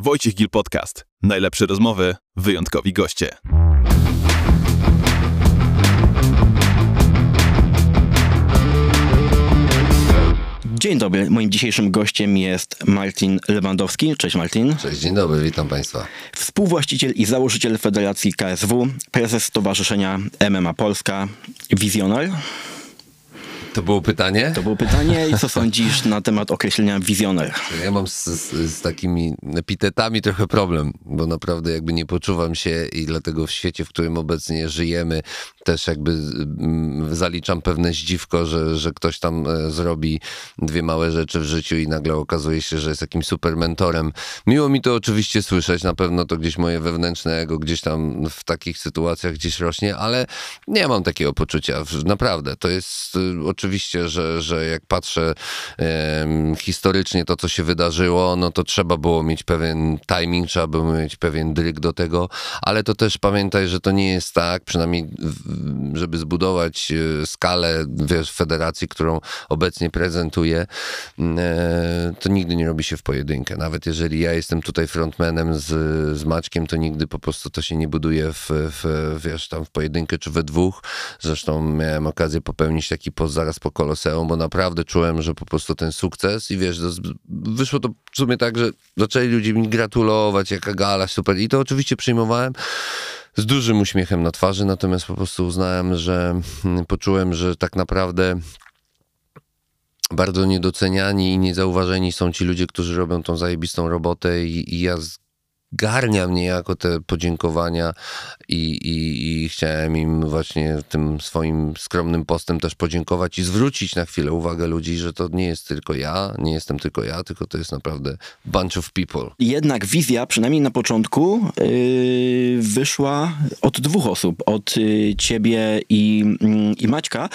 Wojciech Gil Podcast. Najlepsze rozmowy, wyjątkowi goście. Dzień dobry. Moim dzisiejszym gościem jest Martin Lewandowski. Cześć Martin. Cześć, dzień dobry, witam Państwa. Współwłaściciel i założyciel Federacji KSW, prezes Stowarzyszenia MMA Polska, wizjoner. To było pytanie? To było pytanie i co sądzisz na temat określenia wizjoner? Ja mam z, z, z, takimi epitetami trochę problem, bo naprawdę jakby nie poczuwam się i dlatego w świecie, w którym obecnie żyjemy, też jakby mm, zaliczam pewne zdziwko, że, że ktoś tam e, zrobi dwie małe rzeczy w życiu i nagle okazuje się, że jest jakimś super mentorem. Miło mi to oczywiście słyszeć, na pewno to gdzieś moje wewnętrzne ego gdzieś tam w takich sytuacjach gdzieś rośnie, ale nie mam takiego poczucia. Naprawdę, to jest y, oczywiście, że, że jak patrzę historycznie to, co się wydarzyło, no to trzeba było mieć pewien timing, trzeba było mieć pewien dryg do tego, ale to też pamiętaj, że to nie jest tak, przynajmniej żeby zbudować e, skalę wiesz, federacji, którą obecnie prezentuję, e, to nigdy nie robi się w pojedynkę. Nawet jeżeli ja jestem tutaj frontmanem z, z Maćkiem, to nigdy po prostu to się nie buduje w, w, wiesz, tam w pojedynkę czy we dwóch. Zresztą miałem okazję popełnić taki post zaraz po Koloseum, bo naprawdę czułem, że po prostu ten sukces i wiesz, wyszło to w sumie tak, że zaczęli ludzie mi gratulować, jaka gala, super. I to oczywiście przyjmowałem z dużym uśmiechem na twarzy, natomiast po prostu uznałem, że mm, poczułem, że tak naprawdę bardzo niedoceniani i niezauważeni są ci ludzie, którzy robią tą zajebistą robotę i, i ja garnia mnie jako te podziękowania i, i, i, chciałem im właśnie tym swoim skromnym postem też podziękować i zwrócić na chwilę uwagę ludzi, że to nie jest tylko ja, nie jestem tylko ja, tylko to jest naprawdę bunch of people. Jednak wizja, przynajmniej na początku, yy, wyszła od dwóch osób, od yy, ciebie i, yy, i Maćka,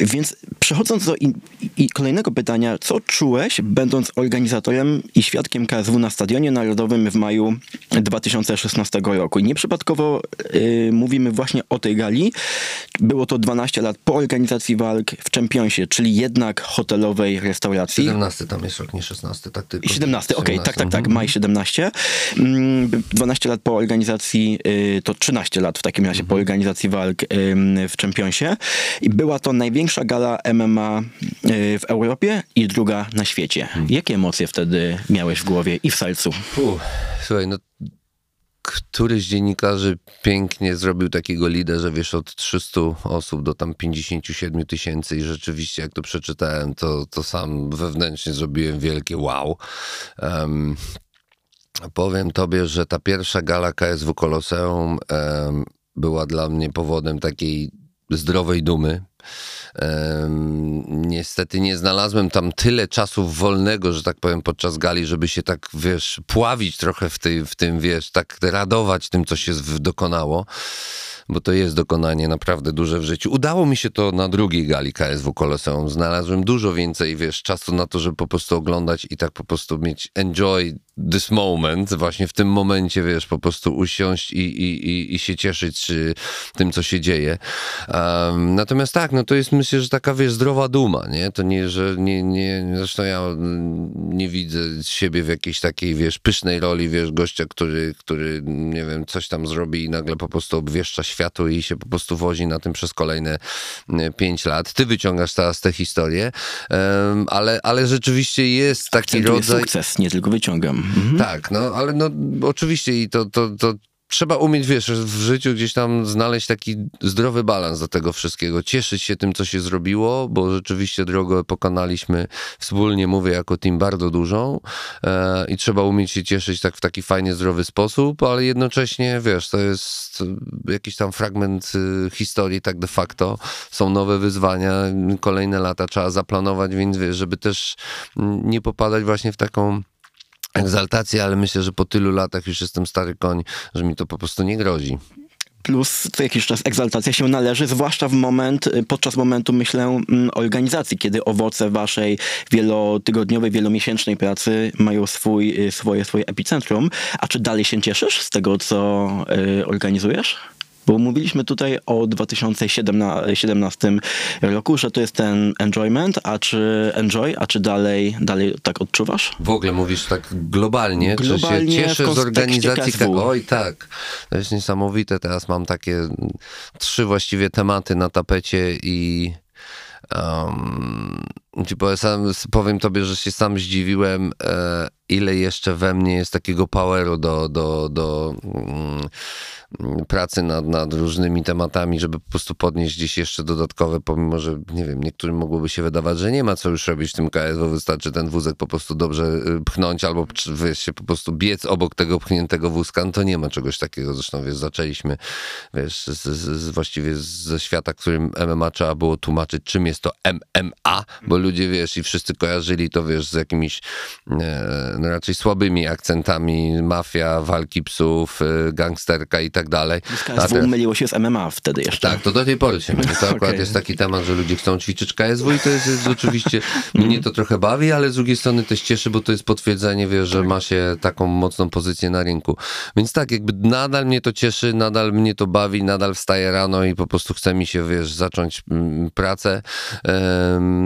więc przechodząc do i, i kolejnego pytania, co czułeś, będąc organizatorem i świadkiem KSW na Stadionie Narodowym w maju 2016 roku. I nieprzypadkowo y, mówimy właśnie o tej gali. Było to 12 lat po organizacji walk w Championsie, czyli jednak hotelowej restauracji. 17 tam jest rok, nie 16, tak tylko. 17, okej, okay, tak, tak, tak, maj 17. 12 mm, lat po organizacji, y, to 13 lat w takim razie po mhm. organizacji walk w Championsie. I była to największa gala MMA y, w Europie i druga na świecie. Mhm. Jakie emocje wtedy miałeś w głowie i w sercu? Słuchaj, no któryś z dziennikarzy pięknie zrobił takiego lida, że wiesz, od 300 osób do tam 57 tysięcy i rzeczywiście jak to przeczytałem, to, to sam wewnętrznie zrobiłem wielkie wow. Um, powiem tobie, że ta pierwsza gala KSW Koloseum um, była dla mnie powodem takiej zdrowej dumy. Niestety nie znalazłem tam tyle czasu wolnego, że tak powiem, podczas gali, żeby się tak, wiesz, pławić trochę w, tej, w tym, wiesz, tak radować tym, co się dokonało bo to jest dokonanie naprawdę duże w życiu. Udało mi się to na drugiej gali KSW Koloseum. Znalazłem dużo więcej, wiesz, czasu na to, żeby po prostu oglądać i tak po prostu mieć enjoy this moment, właśnie w tym momencie, wiesz, po prostu usiąść i, i, i, i się cieszyć tym, co się dzieje. Um, natomiast tak, no to jest myślę, że taka, wiesz, zdrowa duma, nie? To nie, że nie, nie, zresztą ja nie widzę siebie w jakiejś takiej, wiesz, pysznej roli, wiesz, gościa, który, który, nie wiem, coś tam zrobi i nagle po prostu obwieszcza światu i się po prostu wozi na tym przez kolejne pięć lat. Ty wyciągasz teraz tę historię, ale, ale rzeczywiście jest taki Akcentuję rodzaj... sukces, nie tylko wyciągam. Mhm. Tak, no ale no oczywiście i to, to, to trzeba umieć, wiesz, w życiu gdzieś tam znaleźć taki zdrowy balans do tego wszystkiego. Cieszyć się tym, co się zrobiło, bo rzeczywiście drogę pokonaliśmy wspólnie, mówię, jako team bardzo dużą e, i trzeba umieć się cieszyć tak w taki fajnie zdrowy sposób, ale jednocześnie, wiesz, to jest jakiś tam fragment y, historii, tak de facto. Są nowe wyzwania, kolejne lata trzeba zaplanować, więc wiesz, żeby też nie popadać właśnie w taką egzaltację, ale myślę, że po tylu latach już jestem stary koń, że mi to po prostu nie grozi plus co jakiś czas egzaltacja się należy, zwłaszcza w moment, y, podczas momentu, myślę, mm, organizacji, kiedy owoce waszej wielotygodniowej, wielomiesięcznej pracy mają swój, y, swoje, swoje epicentrum. A czy dalej się cieszysz z tego, co y, organizujesz? Bo mówiliśmy tutaj o 2017 roku, że to jest ten enjoyment, a czy enjoy, a czy dalej, dalej tak odczuwasz? W ogóle mówisz tak globalnie, Globalnie czy się cieszę z organizacji? KSW. Ka- Oj tak, to jest niesamowite. Teraz mam takie trzy właściwie tematy na tapecie i um, ci powiem, powiem tobie, że się sam zdziwiłem, e, ile jeszcze we mnie jest takiego poweru do, do, do mm, pracy nad, nad różnymi tematami, żeby po prostu podnieść gdzieś jeszcze dodatkowe, pomimo, że nie wiem, niektórym mogłoby się wydawać, że nie ma co już robić w tym KSW, wystarczy ten wózek po prostu dobrze y, pchnąć albo wiesz, się po prostu biec obok tego pchniętego wózka, no to nie ma czegoś takiego, zresztą wiesz, zaczęliśmy wiesz, z, z, z, właściwie ze świata, którym MMA trzeba było tłumaczyć, czym jest to MMA, bo ludzie, wiesz, i wszyscy kojarzyli to, wiesz, z jakimiś e, no raczej słabymi akcentami, mafia, walki psów, e, gangsterka i tak dalej. KSW teraz- myliło się z MMA wtedy jeszcze. tak, to do tej pory się myli. To akurat Okej. jest taki temat, że ludzie chcą ćwiczyć KSW i to jest, jest oczywiście, mnie to trochę bawi, ale z drugiej strony też cieszy, bo to jest potwierdzenie, wiesz, że ma się taką mocną pozycję na rynku. Więc tak, jakby nadal mnie to cieszy, nadal mnie to bawi, nadal wstaję rano i po prostu chce mi się, wiesz, zacząć mm, pracę.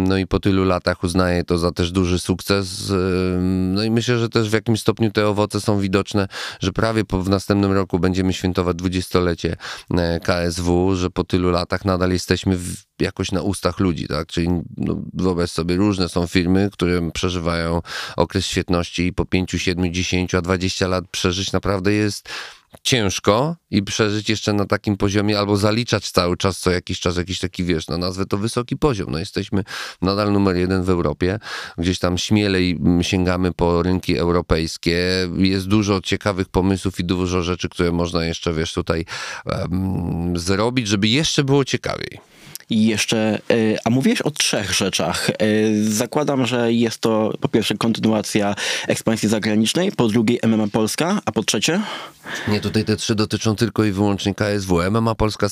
No i po tylu latach uznaję to za też duży sukces. No i myślę, że też w jakimś stopniu te owoce są widoczne, że prawie po, w następnym roku będziemy świętować dwudziestolecie e, KSW, że po tylu latach nadal jesteśmy w, jakoś na ustach ludzi, tak? Czyli no, sobie, różne są firmy, które przeżywają okres świetności i po 5, 7, 10, a 20 lat przeżyć naprawdę jest ciężko i przeżyć jeszcze na takim poziomie, albo zaliczać cały czas co jakiś czas jakiś taki, wiesz, no nazwę to wysoki poziom. No jesteśmy nadal numer jeden w Europie, gdzieś tam śmielej mm, sięgamy po rynki europejskie. Jest dużo ciekawych pomysłów i dużo rzeczy, które można jeszcze, wiesz, tutaj em, zrobić, żeby jeszcze było ciekawiej. I jeszcze, y, a mówiłeś o trzech rzeczach. Y, Zakładam, że jest to po pierwsze kontynuacja ekspansji zagranicznej, po drugie MMA Polska, a po trzecie? Nie, tutaj te trzy dotyczą tylko i wyłącznie KSW. MMA Polska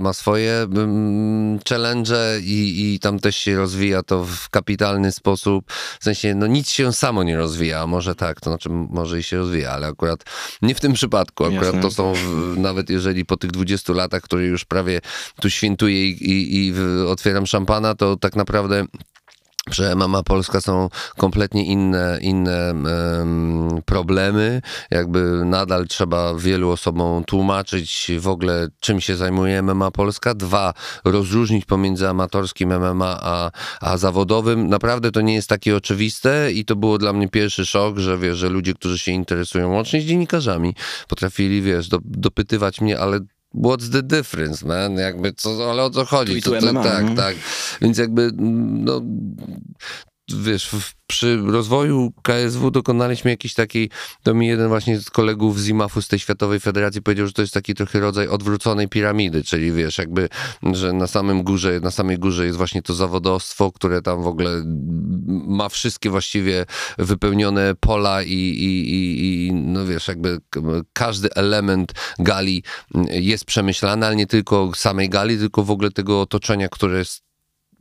ma swoje mm, challenge i, i tam też się rozwija to w kapitalny sposób. W sensie, no nic się samo nie rozwija, a może tak, to znaczy może i się rozwija, ale akurat nie w tym przypadku. Akurat Jasne. to są, w- nawet jeżeli po tych 20 latach, które już prawie tu świętuję i, i, i otwieram szampana, to tak naprawdę że MMA Polska są kompletnie inne, inne em, problemy. Jakby nadal trzeba wielu osobom tłumaczyć w ogóle, czym się zajmuje MMA Polska. Dwa, rozróżnić pomiędzy amatorskim MMA a, a zawodowym. Naprawdę to nie jest takie oczywiste i to było dla mnie pierwszy szok, że wiesz, że ludzie, którzy się interesują, łącznie z dziennikarzami, potrafili, wiesz, do, dopytywać mnie, ale what's the difference, man? Jakby, co, ale o co chodzi? To- MMA, tak, no. tak. Więc jakby, no, wiesz, w, przy rozwoju KSW dokonaliśmy jakiejś takiej, to mi jeden właśnie z kolegów z IMAF-u, z tej Światowej Federacji powiedział, że to jest taki trochę rodzaj odwróconej piramidy, czyli wiesz, jakby, że na samym górze, na samej górze jest właśnie to zawodowstwo, które tam w ogóle ma wszystkie właściwie wypełnione pola i, i, i, i no wiesz, jakby każdy element gali jest przemyślany, ale nie tylko samej gali, tylko w ogóle tego otoczenia, które jest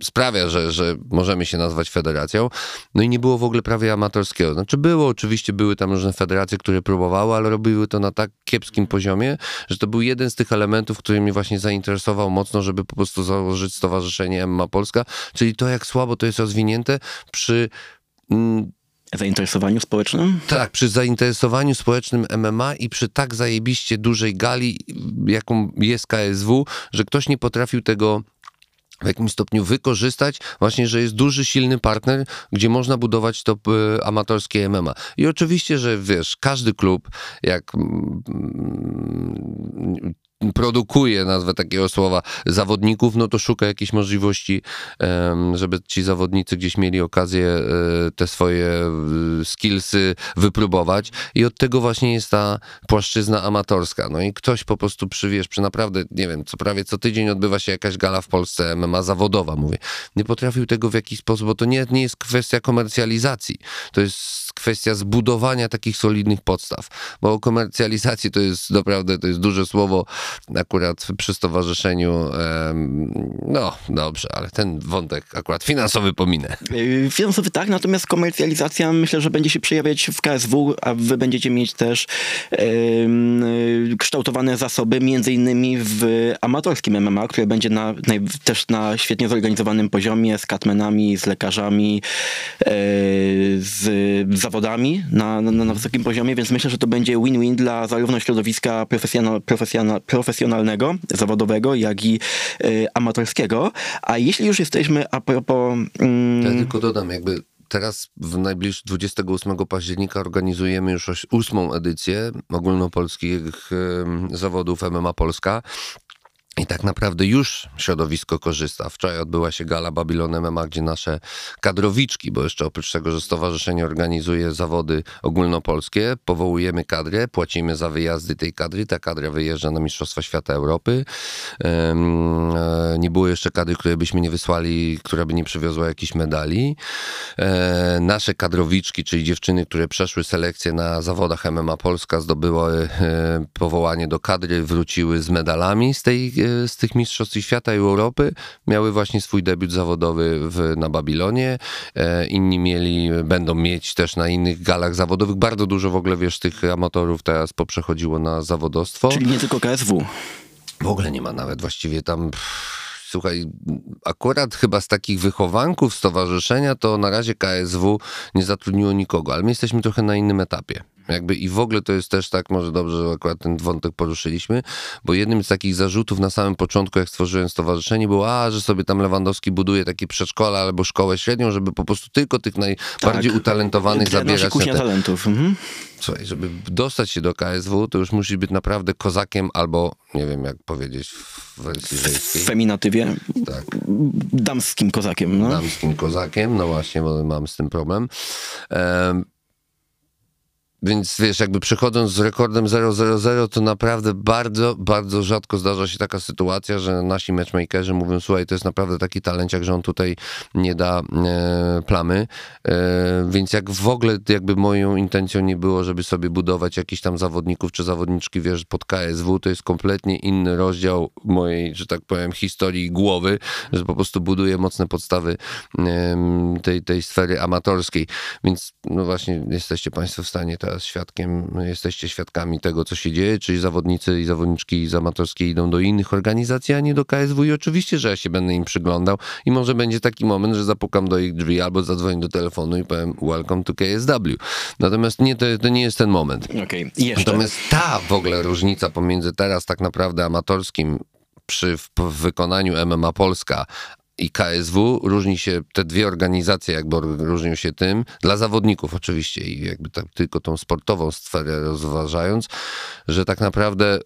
sprawia, że, że możemy się nazwać federacją. No i nie było w ogóle prawie amatorskiego. Znaczy było, oczywiście były tam różne federacje, które próbowały, ale robiły to na tak kiepskim poziomie, że to był jeden z tych elementów, który mnie właśnie zainteresował mocno, żeby po prostu założyć Stowarzyszenie MMA Polska, czyli to, jak słabo to jest rozwinięte przy mm, Zainteresowaniu społecznym? tak, przy zainteresowaniu społecznym MMA i przy tak zajebiście dużej gali, jaką jest KSW, że ktoś nie potrafił tego w jakimś stopniu wykorzystać, właśnie, że jest duży, silny partner, gdzie można budować to e, amatorskie MMA. I oczywiście, że wiesz, każdy klub, jak mm, produkuje, nazwę takiego słowa, zawodników, no to szuka jakiejś możliwości, żeby ci zawodnicy gdzieś mieli okazję e, te swoje e, skillsy wypróbować i od tego właśnie jest ta płaszczyzna amatorska. No i ktoś po prostu przy, wiesz, przy naprawdę, nie wiem, co prawie co tydzień odbywa się jakaś gala w Polsce, MMA zawodowa, mówię. Nie potrafił tego w jakiś sposób, bo to nie, nie jest kwestia komercjalizacji, to jest kwestia zbudowania takich solidnych podstaw, bo komercjalizacji to jest naprawdę, to jest duże słowo, akurat przy stowarzyszeniu, no dobrze, ale ten wątek akurat finansowy pominę. Y, finansowy tak, natomiast komercjalizacja myślę, że będzie się przejawiać w KSW, a wy będziecie mieć też kształtowane zasoby, między innymi w amatorskim MMA, które będzie na, też na świetnie zorganizowanym poziomie, z katmenami, z lekarzami, e, z zawodami na, na, na wysokim poziomie, więc myślę, że to będzie win-win dla zarówno środowiska profesjonal, profesjonal, profesjonalnego, zawodowego, jak i e, amatorskiego. A jeśli już jesteśmy a propos... Mm... Ja tylko dodam, jakby teraz w najbliższym 28 października organizujemy już ósmą edycję ogólnopolskich zawodów MMA Polska. I tak naprawdę już środowisko korzysta. Wczoraj odbyła się gala Babylon MMA, gdzie nasze kadrowiczki, bo jeszcze oprócz tego, że stowarzyszenie organizuje zawody ogólnopolskie, powołujemy kadrę, płacimy za wyjazdy tej kadry. Ta kadra wyjeżdża na Mistrzostwa Świata Europy. E, nie było jeszcze kadry, której byśmy nie wysłali, która by nie przywiozła jakichś medali. E, nasze kadrowiczki, czyli dziewczyny, które przeszły selekcję na zawodach MMA Polska, zdobyły e, powołanie do kadry, wróciły z medalami z tej z tych mistrzostw świata i Europy miały właśnie swój debiut zawodowy w, na Babilonie. E, inni mieli, będą mieć też na innych galach zawodowych. Bardzo dużo w ogóle, wiesz, tych amatorów teraz poprzechodziło na zawodostwo. Czyli nie tylko KSW. W ogóle nie ma nawet właściwie tam... Słuchaj, akurat chyba z takich wychowanków stowarzyszenia to na razie KSW nie zatrudniło nikogo, ale my jesteśmy trochę na innym etapie. Jakby i w ogóle to jest też tak, może dobrze, że akurat ten wątek poruszyliśmy, bo jednym z takich zarzutów na samym początku, jak stworzyłem stowarzyszenie, było, a, że sobie tam Lewandowski buduje takie przedszkola albo szkołę średnią, żeby po prostu tylko tych najbardziej tak. utalentowanych zabierać. Kuchnia talentów. Mhm. Słuchaj, żeby dostać się do KSW, to już musi być naprawdę kozakiem albo, nie wiem jak powiedzieć w wersji żeńskiej. W feminatywie? Tak. Damskim kozakiem. No. Damskim kozakiem, no właśnie, bo mam z tym problem. Um, więc wiesz, jakby przechodząc z rekordem 0-0-0, to naprawdę bardzo, bardzo rzadko zdarza się taka sytuacja, że nasi matchmakerzy mówią, słuchaj, to jest naprawdę taki talenciak, że on tutaj nie da e, plamy. E, więc jak w ogóle jakby moją intencją nie było, żeby sobie budować jakichś tam zawodników czy zawodniczki, wiesz, pod KSW, to jest kompletnie inny rozdział mojej, że tak powiem, historii głowy, że po prostu buduję mocne podstawy e, tej, tej sfery amatorskiej. Więc no właśnie jesteście Państwo w stanie teraz teraz świadkiem, jesteście świadkami tego, co się dzieje, czyli zawodnicy i zawodniczki z amatorskiej idą do innych organizacji, a nie do KSW i oczywiście, że ja się będę im przyglądał i może będzie taki moment, że zapukam do ich drzwi albo zadzwonię do telefonu i powiem welcome to KSW. Natomiast nie, to, to nie jest ten moment. Okay. Natomiast ta w ogóle różnica pomiędzy teraz tak naprawdę amatorskim przy w, w wykonaniu MMA Polska, i KSW różni się, te dwie organizacje jakby różnią się tym, dla zawodników oczywiście i jakby tak tylko tą sportową sferę rozważając, że tak naprawdę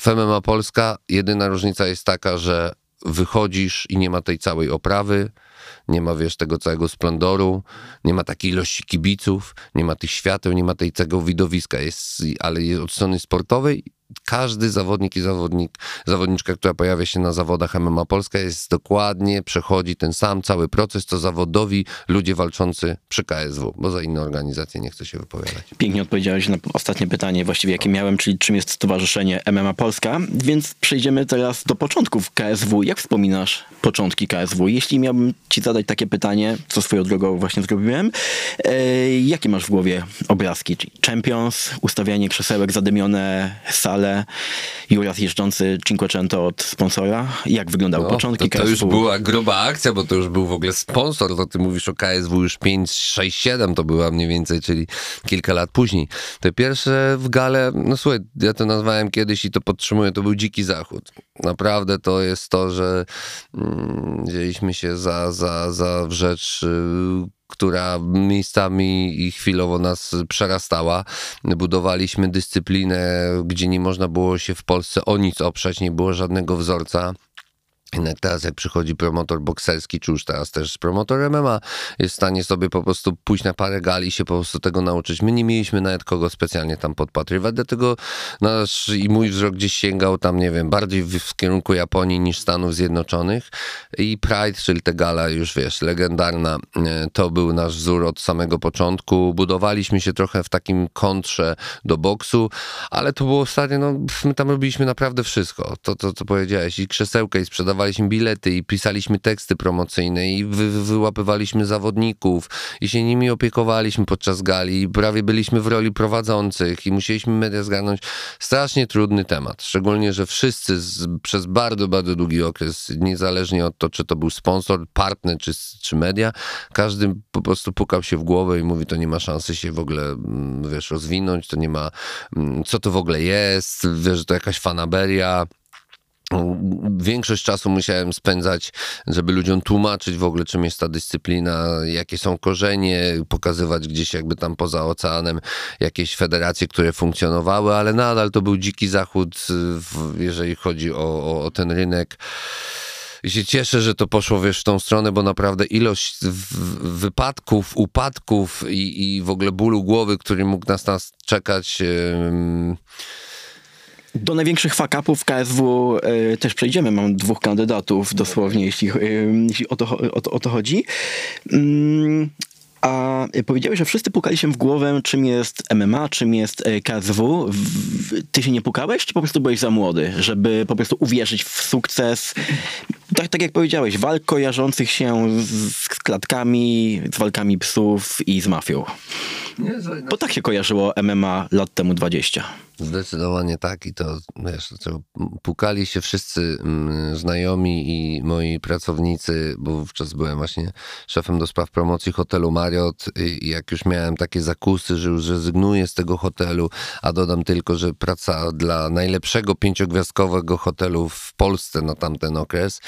w MMA Polska jedyna różnica jest taka, że wychodzisz i nie ma tej całej oprawy, nie ma, wiesz, tego całego splendoru, nie ma takiej ilości kibiców, nie ma tych świateł, nie ma tej całego widowiska, jest, ale od strony sportowej każdy zawodnik i zawodnik, zawodniczka, która pojawia się na zawodach MMA Polska jest dokładnie, przechodzi ten sam cały proces, co zawodowi ludzie walczący przy KSW, bo za inne organizacje nie chcę się wypowiadać. Pięknie odpowiedziałeś na ostatnie pytanie, właściwie jakie miałem, czyli czym jest Stowarzyszenie MMA Polska, więc przejdziemy teraz do początków KSW. Jak wspominasz początki KSW? Jeśli miałbym ci zadać takie pytanie, co swoją drogą właśnie zrobiłem, e, jakie masz w głowie obrazki? Czyli Champions, ustawianie krzesełek, zadymione sale, ale Juras jeżdżący Cinquecento od sponsora. Jak wyglądały no, początki to, to już była gruba akcja, bo to już był w ogóle sponsor, to ty mówisz o KSW już 5, 6, 7 to była mniej więcej, czyli kilka lat później. Te pierwsze w gale, no słuchaj, ja to nazwałem kiedyś i to podtrzymuję, to był dziki zachód. Naprawdę to jest to, że mm, wzięliśmy się za, za, za rzecz y, która miejscami i chwilowo nas przerastała. Budowaliśmy dyscyplinę, gdzie nie można było się w Polsce o nic oprzeć, nie było żadnego wzorca. Jednak teraz, jak przychodzi promotor bokserski, czy już teraz też promotor MMA, jest w stanie sobie po prostu pójść na parę gali i się po prostu tego nauczyć. My nie mieliśmy nawet kogo specjalnie tam podpatrywać, dlatego nasz i mój wzrok gdzieś sięgał tam, nie wiem, bardziej w, w kierunku Japonii niż Stanów Zjednoczonych. I Pride, czyli te gala już wiesz, legendarna, e, to był nasz wzór od samego początku. Budowaliśmy się trochę w takim kontrze do boksu, ale to było stanie, no my tam robiliśmy naprawdę wszystko. To, to co powiedziałeś, i krzesełka, i sprzedawaliśmy bilety, i pisaliśmy teksty promocyjne, i wy, wyłapywaliśmy zawodników, i się nimi opiekowaliśmy podczas gali, i prawie byliśmy w roli prowadzących, i musieliśmy media zgarnąć. Strasznie trudny temat, szczególnie, że wszyscy z, przez bardzo, bardzo długi okres, niezależnie od to, czy to był sponsor, partner, czy, czy media, każdy po prostu pukał się w głowę i mówi, to nie ma szansy się w ogóle, mm, wiesz, rozwinąć, to nie ma, mm, co to w ogóle jest, wiesz, że to jakaś fanaberia, Większość czasu musiałem spędzać, żeby ludziom tłumaczyć w ogóle, czym jest ta dyscyplina, jakie są korzenie, pokazywać gdzieś jakby tam poza oceanem jakieś federacje, które funkcjonowały, ale nadal to był dziki zachód, jeżeli chodzi o, o, o ten rynek. I się cieszę, że to poszło wiesz, w tą stronę, bo naprawdę ilość wypadków, upadków i, i w ogóle bólu głowy, który mógł nas, nas czekać. Yy do największych fakapów KSW y, też przejdziemy. Mam dwóch kandydatów dosłownie, jeśli, y, jeśli o, to, o, to, o to chodzi. Mm, a powiedziałeś, że wszyscy pukali się w głowę, czym jest MMA, czym jest KSW. Ty się nie pukałeś, czy po prostu byłeś za młody, żeby po prostu uwierzyć w sukces? Tak, tak jak powiedziałeś, walk kojarzących się z klatkami, z walkami psów i z mafią. Nie, Bo tak się kojarzyło MMA lat temu 20. Zdecydowanie tak i to, wiesz, to pukali się wszyscy mm, znajomi i moi pracownicy, bo wówczas byłem właśnie szefem do spraw promocji hotelu Marriott i jak już miałem takie zakusy, że już rezygnuję z tego hotelu, a dodam tylko, że praca dla najlepszego pięciogwiazdkowego hotelu w Polsce na tamten okres,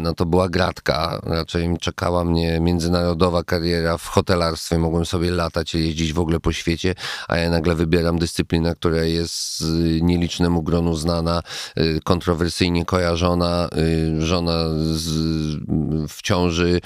no to była gratka. Raczej czekała mnie międzynarodowa kariera w hotelarstwie, mogłem sobie latać i jeździć w ogóle po świecie, a ja nagle wybieram dyscyplinę, która jest nielicznemu gronu znana, y, kontrowersyjnie kojarzona, y, żona z, w ciąży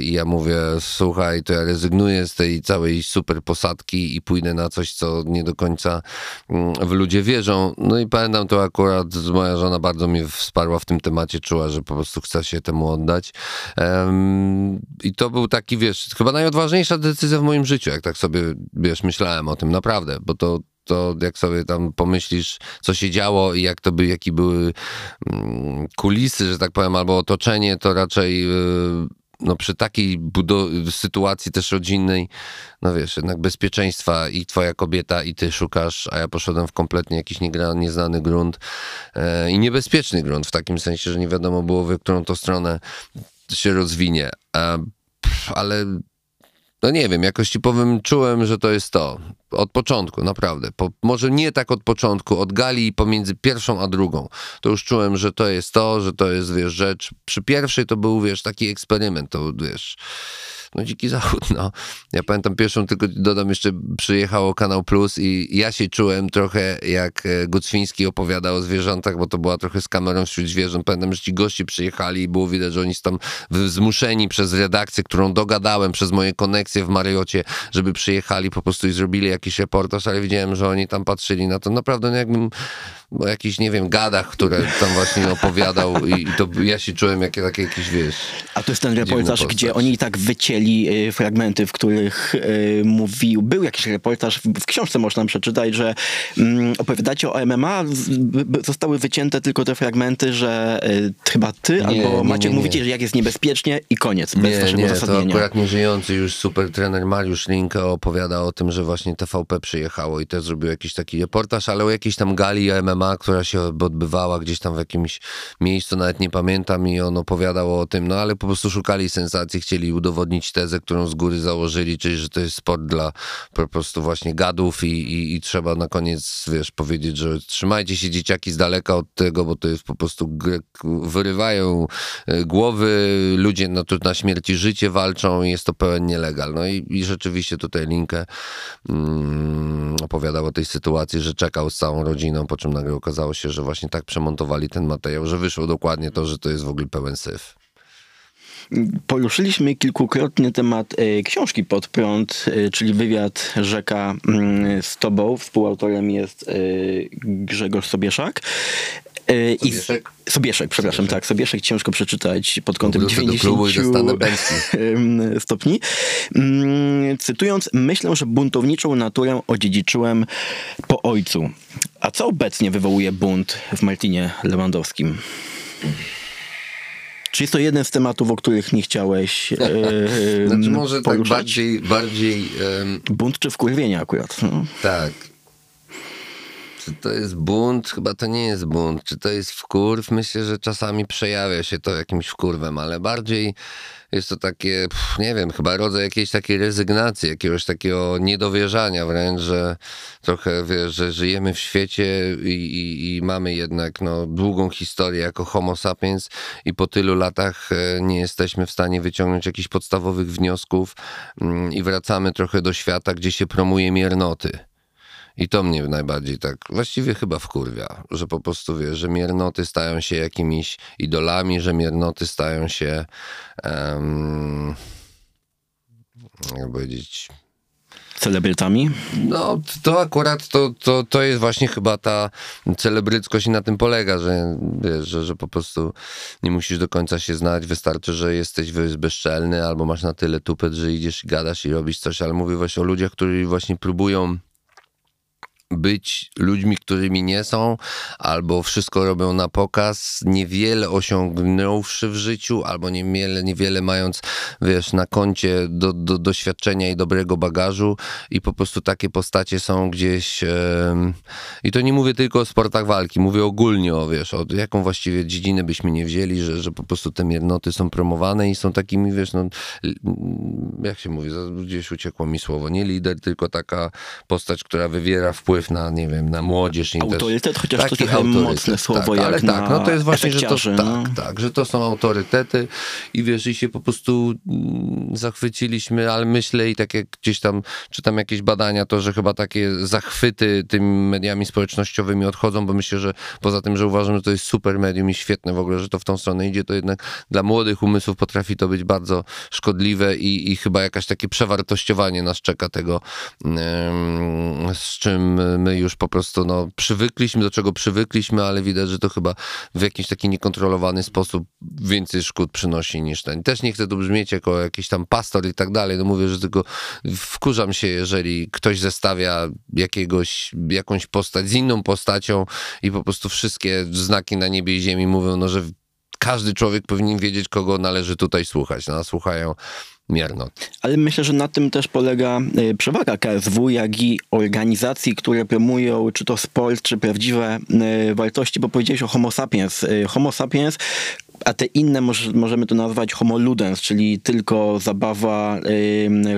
i ja mówię, słuchaj, to ja rezygnuję z tej całej super posadki i pójdę na coś, co nie do końca mm, w ludzie wierzą. No i pamiętam to akurat, moja żona bardzo mnie wsparła w tym temacie, czuła, że po prostu chce się temu oddać. I to był taki, wiesz, chyba najodważniejsza decyzja w moim życiu, jak tak sobie, wiesz, myślałem o tym, naprawdę, bo to to jak sobie tam pomyślisz, co się działo i jak to by, jakie były mm, kulisy, że tak powiem, albo otoczenie, to raczej y, no przy takiej sytuacji też rodzinnej, no wiesz, jednak bezpieczeństwa i twoja kobieta i ty szukasz, a ja poszedłem w kompletnie jakiś nieznany grunt e, i niebezpieczny grunt, w takim sensie, że nie wiadomo było, w którą to stronę się rozwinie. E, ale no nie wiem, jakoś ci powiem, czułem, że to jest to. Od początku, naprawdę. Po, może nie tak od początku, od gali pomiędzy pierwszą a drugą. To już czułem, że to jest to, że to jest, wiesz, rzecz. Przy pierwszej to był, wiesz, taki eksperyment, to, wiesz no dziki zachód, no. Ja pamiętam pierwszą, tylko dodam jeszcze, przyjechało Kanał Plus i ja się czułem trochę jak e, Gucwiński opowiadał o zwierzętach, bo to była trochę z kamerą wśród zwierząt. Pamiętam, że ci goście przyjechali i było widać, że oni są tam zmuszeni przez redakcję, którą dogadałem, przez moje koneksje w Mariocie, żeby przyjechali po prostu i zrobili jakiś reportaż, ale widziałem, że oni tam patrzyli na to naprawdę no jakbym o jakichś, nie wiem, gadach, które tam właśnie opowiadał i, to ja się czułem jak taki jakiś, wiesz... A to jest ten reportaż, gdzie oni tak wycięli y, fragmenty, w których y, mówił, był jakiś reportaż, w, w książce można przeczytać, że mm, opowiadacie o MMA, zostały wycięte tylko te fragmenty, że y, chyba ty nie, albo nie, Maciek nie, mówicie, że jak jest niebezpiecznie i koniec, bez nie, waszego nie, uzasadnienia. to akurat nieżyjący już super trener Mariusz Linka opowiada o tym, że właśnie TVP przyjechało i też zrobił jakiś taki reportaż, ale o jakiejś tam gali MMA MMA, która się odbywała gdzieś tam w jakimś miejscu, nawet nie pamiętam i on opowiadał o tym, no ale po prostu szukali sensacji, chcieli udowodnić tezę, którą z góry założyli, czyli że to jest sport dla po prostu właśnie gadów i, i, i trzeba na koniec, wiesz, powiedzieć, że trzymajcie się dzieciaki z daleka od tego, bo to jest po prostu, wyrywają e, głowy, ludzie na, na śmierci życie walczą i jest to pełen nielegal. No i, i rzeczywiście tutaj Linkę mm, opowiadał o tej sytuacji, że czekał z całą rodziną, po czym nagle nagle okazało się, że właśnie tak przemontowali ten materiał, że wyszło dokładnie to, że to jest w ogóle pełen syf. Poruszyliśmy kilkukrotnie temat e, książki Pod prąd, e, czyli wywiad Rzeka mm, z tobą. Współautorem jest e, Grzegorz Sobieszak. E, i- Sobieszek? Sobieszek, przepraszam, tak. Sobieszek ciężko przeczytać pod kątem Wrócę do 90 klubu i dostanę bęcki. em, stopni. Mm, Cytując, myślę, że buntowniczą naturę odziedziczyłem po ojcu. A co obecnie wywołuje bunt w Martinie Lewandowskim? Czy jest to jeden z tematów, o których nie chciałeś e, e, Znaczy może tak poruszać? bardziej, bardziej em, Bunt czy wkurwienie akurat? No. tak. Czy to jest bunt? Chyba to nie jest bunt. Czy to jest wkurw? Myślę, że czasami przejawia się to jakimś wkurwem, ale bardziej jest to takie, pff, nie wiem, chyba rodzaj jakiejś takiej rezygnacji, jakiegoś takiego niedowierzania wręcz, że trochę, wiesz, że żyjemy w świecie i, i, i mamy jednak no, długą historię jako homo sapiens i po tylu latach e, nie jesteśmy w stanie wyciągnąć jakichś podstawowych wniosków mm, i wracamy trochę do świata, gdzie się promuje miernoty. I to mnie najbardziej tak, właściwie chyba wkurwia, że po prostu wiesz, że miernoty stają się jakimiś idolami, że miernoty stają się, um, jak powiedzieć, Celebrytami? no, to akurat to, to, to jest właśnie chyba ta celebryckość i na tym polega, że, wiesz, że, że po prostu nie musisz do końca się znać, wystarczy, że jesteś bezczelny albo masz na tyle tupet, że idziesz i gadasz i robisz coś, ale mówię właśnie o ludziach, którzy właśnie próbują być ludźmi, którymi nie są, albo wszystko robią na pokaz, niewiele osiągnąwszy w życiu, albo niewiele, niewiele mając, wiesz, na koncie do, do, doświadczenia i dobrego bagażu. I po prostu takie postacie są gdzieś em, i to nie mówię tylko o sportach walki, mówię ogólnie o, wiesz, o jaką właściwie dziedzinę byśmy nie wzięli, że, że po prostu te miernoty są promowane i są takimi, wiesz, no, jak się mówi, gdzieś uciekło mi słowo, nie lider, tylko taka postać, która wywiera wpływ na, nie wiem, na młodzież. i też- Autorytet, chociaż to trochę mocne słowo tak, ale tak, no to jest właśnie, że to, tak, no. tak, że to są autorytety i wiesz, i się po prostu mm, zachwyciliśmy, ale myślę i tak jak gdzieś tam czytam jakieś badania, to że chyba takie zachwyty tymi mediami społecznościowymi odchodzą, bo myślę, że poza tym, że uważam, że to jest super medium i świetne w ogóle, że to w tą stronę idzie, to jednak dla młodych umysłów potrafi to być bardzo szkodliwe i, i chyba jakaś takie przewartościowanie nas czeka tego, z czym my już po prostu no, przywykliśmy, do czego przywykliśmy, ale widać, że to chyba w jakiś taki niekontrolowany sposób więcej szkód przynosi niż ten. Też nie chcę tu brzmieć jako jakiś tam pastor i tak dalej, no mówię, że tylko wkurzam się, jeżeli ktoś zestawia jakiegoś, jakąś postać z inną postacią i po prostu wszystkie znaki na niebie i ziemi mówią, no, że każdy człowiek powinien wiedzieć, kogo należy tutaj słuchać. No, słuchają miernot. Ale myślę, że na tym też polega y, przewaga KSW, jak i organizacji, które promują czy to sport, czy prawdziwe y, wartości, bo powiedziałeś o homo sapiens. Y, Homo sapiens a te inne moż, możemy to nazwać homo ludens, czyli tylko zabawa,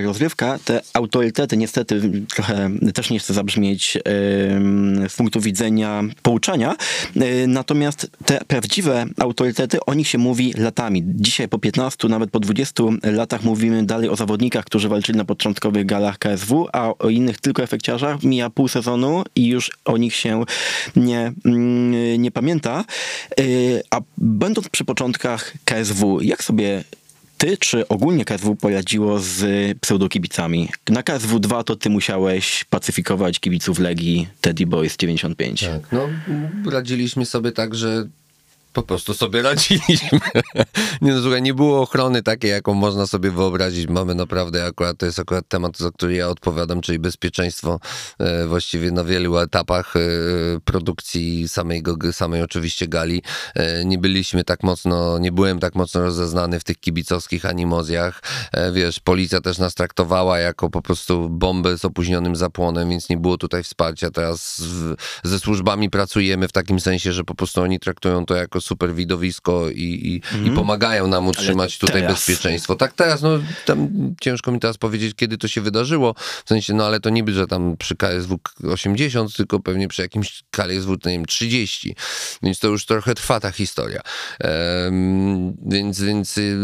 rozrywka. Te autorytety niestety trochę też nie chcę zabrzmieć y, z punktu widzenia pouczania, y, natomiast te prawdziwe autorytety, o nich się mówi latami. Dzisiaj po 15, nawet po 20 latach mówimy dalej o zawodnikach, którzy walczyli na początkowych galach KSW, a o innych tylko efekciarzach mija pół sezonu i już o nich się nie, mm, nie pamięta. Y, A będąc przy początkach KSW, jak sobie ty czy ogólnie KSW poradziło z pseudokibicami? Na KSW 2 to ty musiałeś pacyfikować kibiców Legii Teddy Boys 95. Tak, no radziliśmy sobie tak, że po prostu sobie radziliśmy. nie, no, słuchaj, nie było ochrony takiej, jaką można sobie wyobrazić. Mamy naprawdę akurat, to jest akurat temat, za który ja odpowiadam, czyli bezpieczeństwo e, właściwie na wielu etapach e, produkcji samej, samej oczywiście gali. E, nie byliśmy tak mocno, nie byłem tak mocno rozeznany w tych kibicowskich animozjach. E, wiesz, policja też nas traktowała jako po prostu bombę z opóźnionym zapłonem, więc nie było tutaj wsparcia. Teraz w, ze służbami pracujemy w takim sensie, że po prostu oni traktują to jako super widowisko i, i, i pomagają nam utrzymać tutaj teraz? bezpieczeństwo. Tak teraz, no tam ciężko mi teraz powiedzieć, kiedy to się wydarzyło, w sensie, no ale to niby, że tam przy KSW 80, tylko pewnie przy jakimś KSW, nie wiem, 30, więc to już trochę trwa ta historia. Więc, więc, y,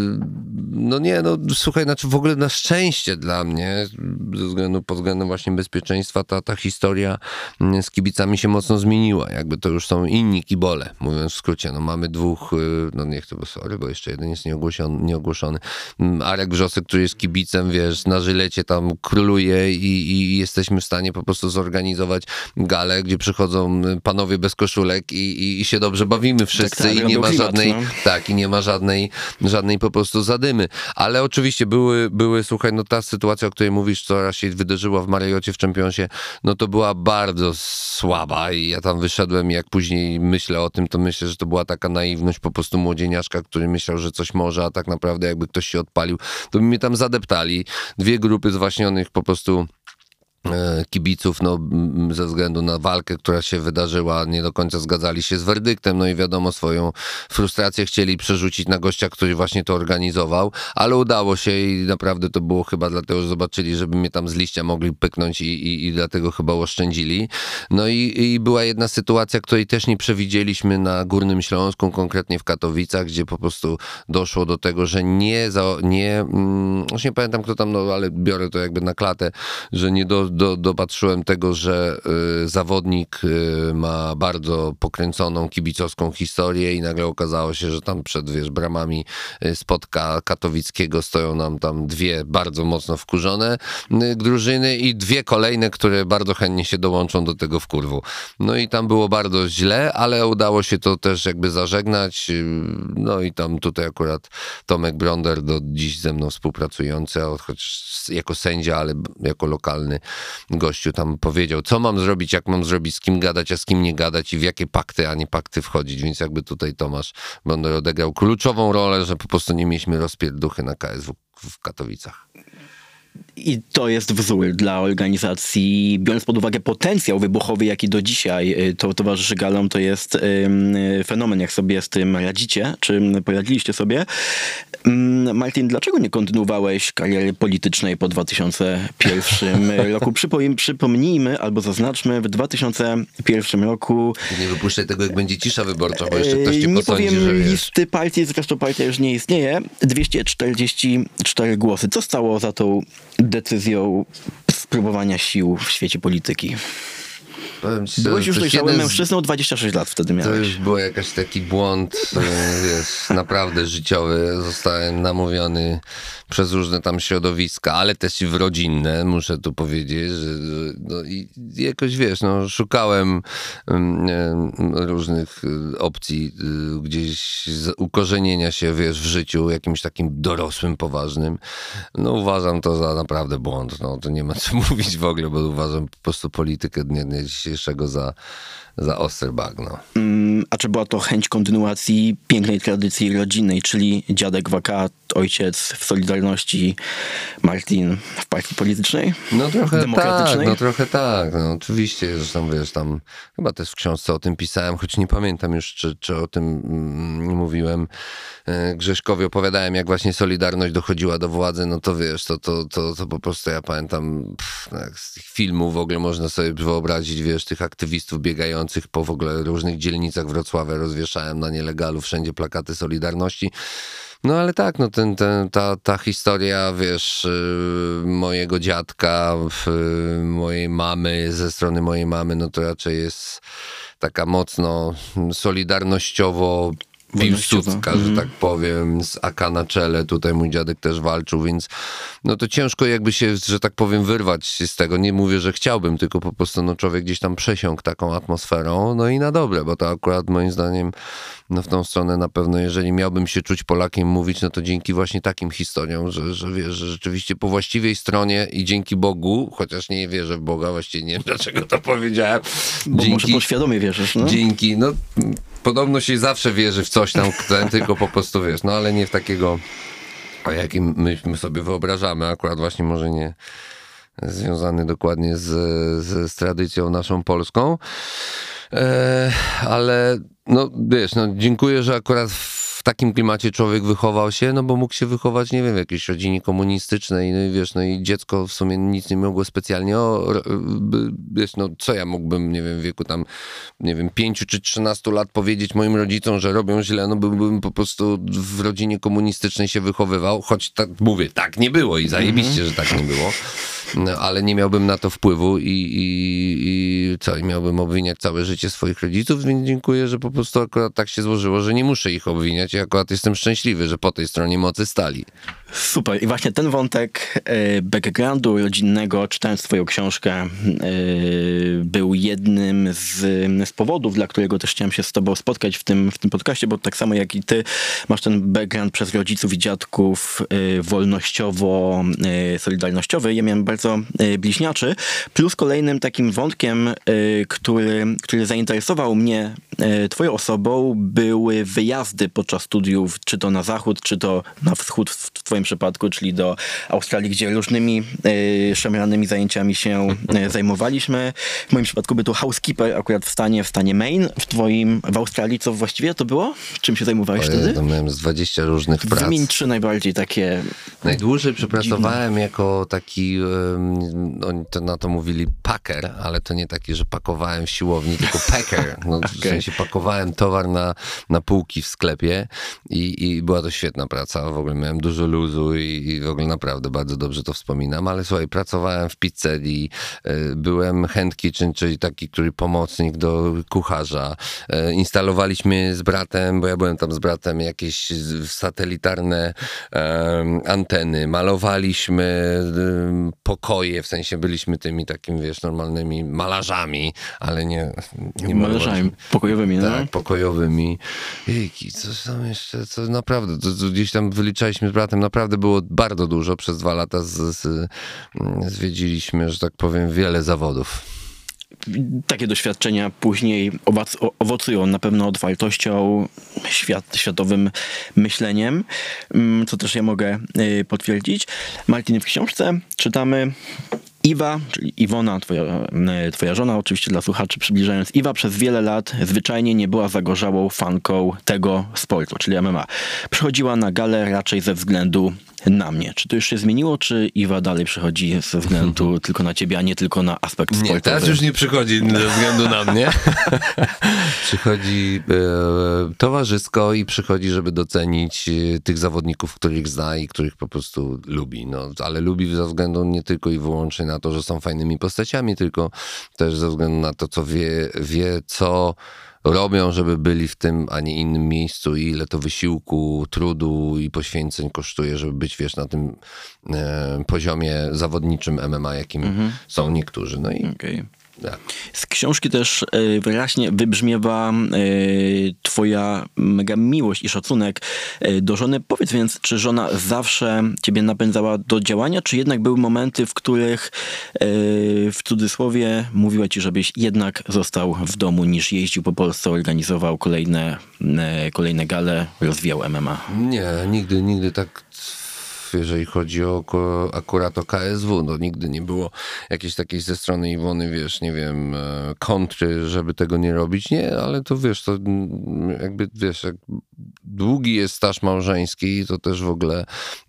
no nie, no słuchaj, znaczy w ogóle na szczęście dla mnie, ze względu, pod względem właśnie bezpieczeństwa, ta, ta historia mm, z kibicami się mocno zmieniła. Jakby to już są inni kibole, mówiąc w skrócie. No mamy dwóch, y, no niech to, bo sorry, bo jeszcze jeden jest nieogłoszony. nieogłoszony. Mm, Arek Wrzosek, który jest kibicem, wiesz, na żylecie tam króluje i, i jesteśmy w stanie po prostu zorganizować galę, gdzie przychodzą y, panowie bez koszulek i, i, i się dobrze bawimy wszyscy tak, i nie ma klimat, żadnej, no. tak, i nie ma żadnej, żadnej po prostu zadymy. Ale oczywiście były, były, słuchaj, no ta sytuacja, o której mówisz, co raz się wydarzyła w Mariocie w Championsie, no to była bardzo słaba i ja tam wyszedłem i jak później myślę o tym, to myślę, że to była taka naiwność po prostu młodzieniaszka, który myślał, że coś może, a tak naprawdę jakby ktoś się odpalił, to by mnie tam zadeptali. Dwie grupy zwaśnionych po prostu kibiców, no, ze względu na walkę, która się wydarzyła, nie do końca zgadzali się z werdyktem, no i wiadomo, swoją frustrację chcieli przerzucić na gościa, który właśnie to organizował, ale udało się i naprawdę to było chyba dlatego, że zobaczyli, żeby mnie tam z liścia mogli pyknąć i, i, i dlatego chyba oszczędzili. No i, i była jedna sytuacja, której też nie przewidzieliśmy na Górnym Śląsku, konkretnie w Katowicach, gdzie po prostu doszło do tego, że nie, za, nie mm, już nie pamiętam kto tam, no ale biorę to jakby na klatę, że nie do, do, dopatrzyłem tego, że y, zawodnik y, ma bardzo pokręconą kibicowską historię i nagle okazało się, że tam przed, wiesz, bramami y, spotka katowickiego stoją nam tam dwie bardzo mocno wkurzone y, drużyny i dwie kolejne, które bardzo chętnie się dołączą do tego wkurwu. No i tam było bardzo źle, ale udało się to też jakby zażegnać. y, No i tam tutaj akurat Tomek Bronder, do dziś ze mną współpracujący, choć jako sędzia, ale jako lokalny gościu tam powiedział, co mam zrobić, jak mam zrobić, z kim gadać, a z kim nie gadać i w jakie pakty, a nie pakty wchodzić. Więc jakby tutaj Tomasz Bronder odegrał kluczową rolę, że po prostu nie mieliśmy rozpierduchy na KSW w Katowicach. I to jest wzór dla organizacji, biorąc pod uwagę potencjał wybuchowy, jaki do dzisiaj y, to towarzyszy galom, to jest fenomen, jak sobie z tym radzicie, czy poradziliście sobie. Martin, dlaczego nie kontynuowałeś kariery politycznej po 2001 roku? Przypom- przypomnijmy albo zaznaczmy, w 2001 roku Nie wypuszczaj tego, jak będzie cisza wyborcza, bo jeszcze ktoś cię nie posądzi, powiem że wiesz. listy partii, zresztą partia już nie istnieje. 244 głosy. Co stało za tą decyzją spróbowania sił w świecie polityki? Ci, Byłeś to- już to dojrzałym mężczyzną, 26 lat wtedy To miałeś. już był jakiś taki błąd, wiesz, naprawdę życiowy. Zostałem namówiony przez różne tam środowiska, ale też i w rodzinne, muszę tu powiedzieć, że no i jakoś, wiesz, no, szukałem em, em, różnych e, opcji e, gdzieś ukorzenienia się, wiesz, w życiu, jakimś takim dorosłym, poważnym. No uważam to za naprawdę błąd, no to nie ma co mówić w ogóle, bo uważam po prostu politykę dnia dzisiejszego za, za ostry bagno. Mm, A czy była to chęć kontynuacji pięknej tradycji rodzinnej, czyli dziadek wakat, ojciec w Solidarności, Martin w partii politycznej? No trochę tak, no trochę tak, no oczywiście, zresztą wiesz, tam chyba też w książce o tym pisałem, choć nie pamiętam już, czy, czy o tym mm, mówiłem. E, Grześkowi opowiadałem, jak właśnie Solidarność dochodziła do władzy, no to wiesz, to, to, to, to po prostu ja pamiętam pff, no z tych filmów w ogóle można sobie wyobrazić, wiesz, tych aktywistów biegających po w ogóle różnych dzielnicach Wrocławia, rozwieszałem na nielegalu wszędzie plakaty Solidarności. No ale tak, no ten, ten, ta, ta historia, wiesz, yy, mojego dziadka, yy, mojej mamy, ze strony mojej mamy, no to raczej jest taka mocno solidarnościowo Piłsudska, że tak powiem, z AK na czele. Tutaj mój dziadek też walczył, więc no to ciężko jakby się, że tak powiem, wyrwać z tego. Nie mówię, że chciałbym, tylko po prostu no człowiek gdzieś tam przesiąkł taką atmosferą, no i na dobre, bo to akurat moim zdaniem no w tą stronę na pewno, jeżeli miałbym się czuć Polakiem mówić, no to dzięki właśnie takim historiom, że, że wiesz, że rzeczywiście po właściwej stronie i dzięki Bogu, chociaż nie wierzę w Boga, właściwie nie wiem dlaczego to powiedziałem. Bo może podświadomie wierzysz, no? Dzięki, no podobno się zawsze wierzy w coś tam, tylko po prostu wiesz, no ale nie w takiego, o jakim myśmy sobie wyobrażamy, akurat właśnie może nie związany dokładnie z, z, z tradycją naszą polską. E, ale no wiesz, no dziękuję, że akurat takim klimacie człowiek wychował się, no bo mógł się wychować, nie wiem, w jakiejś rodzinie komunistycznej, no i wiesz, no i dziecko w sumie nic nie mogło specjalnie, o, wiesz, no co ja mógłbym, nie wiem, w wieku tam, nie wiem, pięciu czy trzynastu lat powiedzieć moim rodzicom, że robią źle, no byłbym po prostu w rodzinie komunistycznej się wychowywał, choć tak mówię, tak nie było i zajebiście, że tak nie było. No, ale nie miałbym na to wpływu i, i, i co, i miałbym obwiniać całe życie swoich rodziców, więc dziękuję, że po prostu akurat tak się złożyło, że nie muszę ich obwiniać i akurat jestem szczęśliwy, że po tej stronie mocy stali. Super. I właśnie ten wątek e, backgroundu rodzinnego, czytając twoją książkę, e, był jednym z, z powodów, dla którego też chciałem się z tobą spotkać w tym, w tym podcaście, bo tak samo jak i ty masz ten background przez rodziców i dziadków e, wolnościowo-solidarnościowy. Ja miałem bardzo bliźniaczy. Plus kolejnym takim wątkiem, który, który zainteresował mnie twoją osobą, były wyjazdy podczas studiów, czy to na zachód, czy to na wschód w twoim przypadku, czyli do Australii, gdzie różnymi e, szemranymi zajęciami się e, zajmowaliśmy. W moim przypadku był to housekeeper akurat w stanie, w stanie Maine. W twoim, w Australii co właściwie to było? Czym się zajmowałeś Ojej, wtedy? to miałem z 20 różnych prac. Wymień trzy najbardziej takie... Najdłużej przepracowałem jako taki, em, oni to na to mówili packer, ale to nie taki, że pakowałem w siłowni, tylko packer. No, W Okej. sensie pakowałem towar na, na półki w sklepie i, i była to świetna praca. W ogóle miałem dużo luzu i, i w ogóle naprawdę bardzo dobrze to wspominam. Ale słuchaj, pracowałem w pizzerii, e, byłem hand kitchen, czyli taki, który pomocnik do kucharza. E, Instalowaliśmy z bratem, bo ja byłem tam z bratem, jakieś satelitarne anteny. Malowaliśmy em, pokoje, w sensie byliśmy tymi takimi, wiesz, normalnymi malarzami, ale nie... nie Malarzami pokojowymi, no. tak, pokojowymi. Jejki, co tam jeszcze, co naprawdę, to, to gdzieś tam wyliczaliśmy z bratem, naprawdę było bardzo dużo. Przez dwa lata z, z, zwiedziliśmy, że tak powiem, wiele zawodów. Takie doświadczenia później owocują na pewno otwartością, świat, światowym myśleniem, mm, co też ja mogę y, potwierdzić. Martin, w książce czytamy Iwa, czyli Iwona, twoja, y, twoja żona, oczywiście dla słuchaczy przybliżając, Iwa przez wiele lat zwyczajnie nie była zagorzałą fanką tego sportu, czyli MMA. Przychodziła na galę raczej ze względu na mnie. Czy to już się zmieniło, czy Iwa dalej przychodzi ze względu tylko na ciebie, a nie tylko na aspekt Nie, sportowy? teraz już nie przychodzi ze względu na mnie. przychodzi e, towarzysko i przychodzi, żeby docenić e, tych zawodników, których zna i których po prostu lubi. No, ale lubi ze względu nie tylko i wyłącznie na to, że są fajnymi postaciami, tylko też ze względu na to, co wie, wie co robią, żeby byli w tym, a nie innym miejscu i ile to wysiłku, trudu i poświęceń kosztuje, żeby być, wiesz, na tym e, poziomie zawodniczym MMA, jakim są niektórzy. No i Okej. Tak. Z książki też e, wyraźnie wybrzmiewa e, twoja mega miłość i szacunek e, do żony. Powiedz więc, czy żona zawsze ciebie napędzała do działania, czy jednak były momenty, w których w cudzysłowie mówiła ci, żebyś jednak został w domu, niż jeździł po Polsce, organizował kolejne, kolejne gale, rozwijał MMA? Nie, nigdy, nigdy tak, jeżeli chodzi o akurat o KSW, no nigdy nie było jakiejś takiej ze strony Iwony, wiesz, nie wiem, e, kontry, żeby tego nie robić. Nie, ale to wiesz, to jakby, wiesz, jak długi jest staż małżeński, to też w ogóle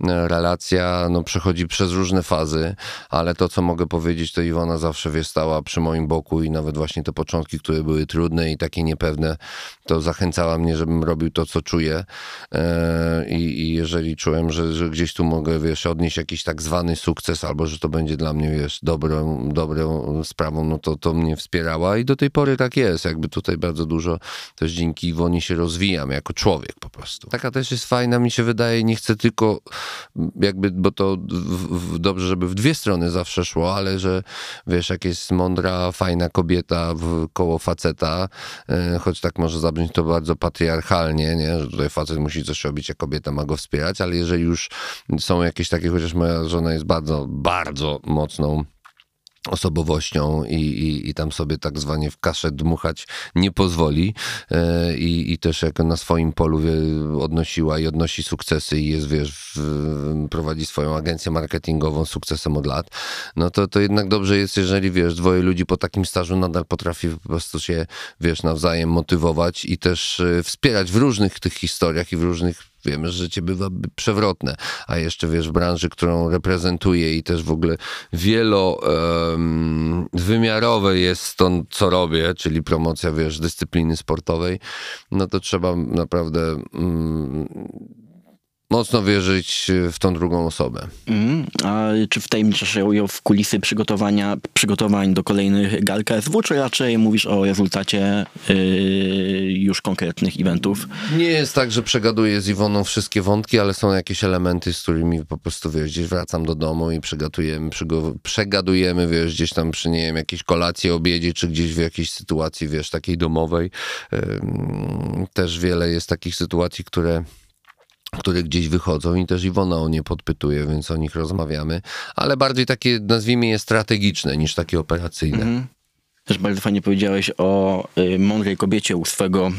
e, relacja, no przechodzi przez różne fazy, ale to, co mogę powiedzieć, to Iwona zawsze, wiesz, stała przy moim boku i nawet właśnie te początki, które były trudne i takie niepewne, to zachęcała mnie, żebym robił to, co czuję E, i, i jeżeli czułem, że, że gdzieś tu mogę, wiesz, odnieść jakiś tak zwany sukces albo, że to będzie dla mnie, wiesz, dobrą, dobrą sprawą, no to to mnie wspierała i do tej pory tak jest. Jakby tutaj bardzo dużo też dzięki Iwonie się rozwijam jako człowiek po prostu. Taka też jest fajna, mi się wydaje, nie chcę tylko jakby, bo to w, w, dobrze, żeby w dwie strony zawsze szło, ale że wiesz, jak jest mądra, fajna kobieta w koło faceta, e, choć tak może zabrzmieć to bardzo patriarchalnie, nie? że tutaj facet musi coś robić, a kobieta ma go wspierać, ale jeżeli już są jakieś takie, chociaż moja żona jest bardzo, bardzo mocną osobowością i, i, i tam sobie tak zwanie w kaszę dmuchać nie pozwoli. E, i, i też jak na swoim polu odnosiła i odnosi sukcesy i jest, wiesz, w, prowadzi swoją agencję marketingową sukcesem od lat, no to, to jednak dobrze jest, jeżeli, wiesz, dwoje ludzi po takim stażu nadal potrafi po prostu się, wiesz, nawzajem motywować i też e, wspierać w różnych tych historiach i w różnych Wiemy, że życie bywa przewrotne, a jeszcze wiesz, w branży, którą reprezentuję i też w ogóle wielowymiarowe jest to, co robię, czyli promocja, wiesz, dyscypliny sportowej, no to trzeba naprawdę um, mocno wierzyć w tą drugą osobę. Mm, a czy wtajemniczasz się w kulisy przygotowania, przygotowań do kolejnych gal KSW, czy raczej mówisz o rezultacie yy, już konkretnych eventów? Nie jest tak, że przegaduję z Iwoną wszystkie wątki, ale są jakieś elementy, z którymi po prostu, wiesz, gdzieś wracam do domu i przegadujemy, przegadujemy, wiesz, gdzieś tam przy, nie wiem, jakiejś kolacji, obiedzie, czy gdzieś w jakiejś sytuacji, wiesz, takiej domowej. Yy, też wiele jest takich sytuacji, które które gdzieś wychodzą i też Iwona o nie podpytuje, więc o nich rozmawiamy, ale bardziej takie, nazwijmy je strategiczne niż takie operacyjne. Mm. Też bardzo fajnie powiedziałeś o y, mądrej kobiecie u swego,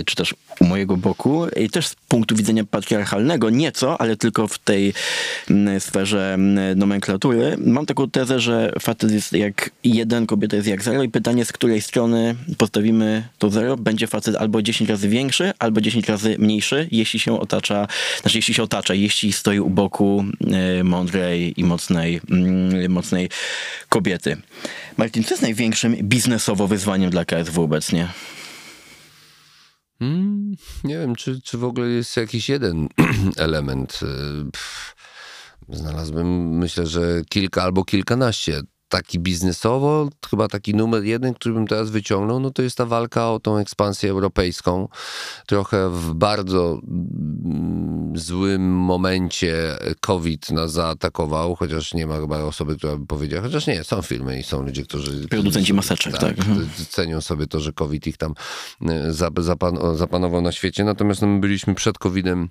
y, czy też u mojego boku. I też z punktu widzenia patriarchalnego, nieco, ale tylko w tej y, sferze y, nomenklatury. Mam taką tezę, że facet jest jak jeden, kobieta jest jak zero i pytanie, z której strony postawimy to zero, będzie facet albo 10 razy większy, albo 10 razy mniejszy, jeśli się otacza, znaczy jeśli się otacza, jeśli stoi u boku y, mądrej i mocnej, y, mocnej kobiety. Martin, co jest największym biznesowo wyzwaniem dla KSW obecnie? Hmm, nie wiem, czy, czy w ogóle jest jakiś jeden element. Y, znalazłbym, myślę, że kilka albo kilkanaście taki biznesowo, chyba taki numer jeden, który bym teraz wyciągnął, no to jest ta walka o tą ekspansję europejską. Trochę w bardzo mm, złym momencie COVID nas zaatakował, chociaż nie ma chyba osoby, która by powiedziała, chociaż nie, są firmy i są ludzie, którzy... Producenci maseczek, tak. tak. Cenią sobie to, że COVID ich tam y, zapanował na świecie, natomiast no, my byliśmy przed COVIDem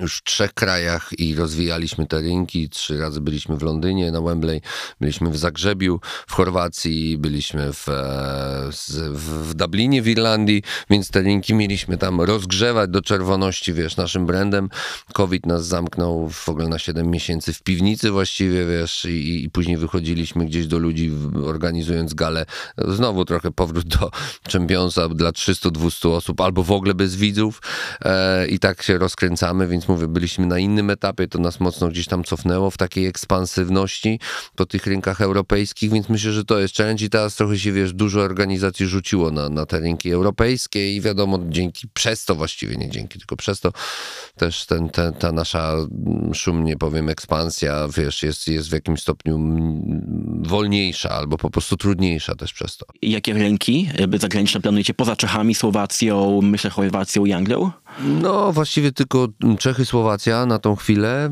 już w trzech krajach i rozwijaliśmy te rynki. Trzy razy byliśmy w Londynie, na Wembley, byliśmy w Zagrzebiu, w Chorwacji, byliśmy w, e, w, Dublinie w Irlandii, więc te rynki mieliśmy tam rozgrzewać do czerwoności, wiesz, naszym brandem. COVID nas zamknął w ogóle na 7 miesięcy w piwnicy właściwie, wiesz, i, i później wychodziliśmy gdzieś do ludzi, organizując galę. Znowu trochę powrót do czempionsa dla 300-200 osób, albo w ogóle bez widzów e, i tak się rozkręcamy, więc mówię, byliśmy na innym etapie, to nas mocno gdzieś tam cofnęło w takiej ekspansywności po tych rynkach europejskich, więc myślę, że to jest challenge i teraz trochę się, wiesz, dużo organizacji rzuciło na, na te rynki europejskie i wiadomo, dzięki, przez to właściwie, nie dzięki, tylko przez to też ten, ten, ta nasza mm, szumnie powiem ekspansja, wiesz, jest, jest w jakimś stopniu wolniejsza albo po prostu trudniejsza też przez to. Jakie rynki zagraniczne planujecie poza Czechami, Słowacją, myślę Chorwacją i Anglią? No, właściwie tylko Czechy, Słowacja na tą chwilę.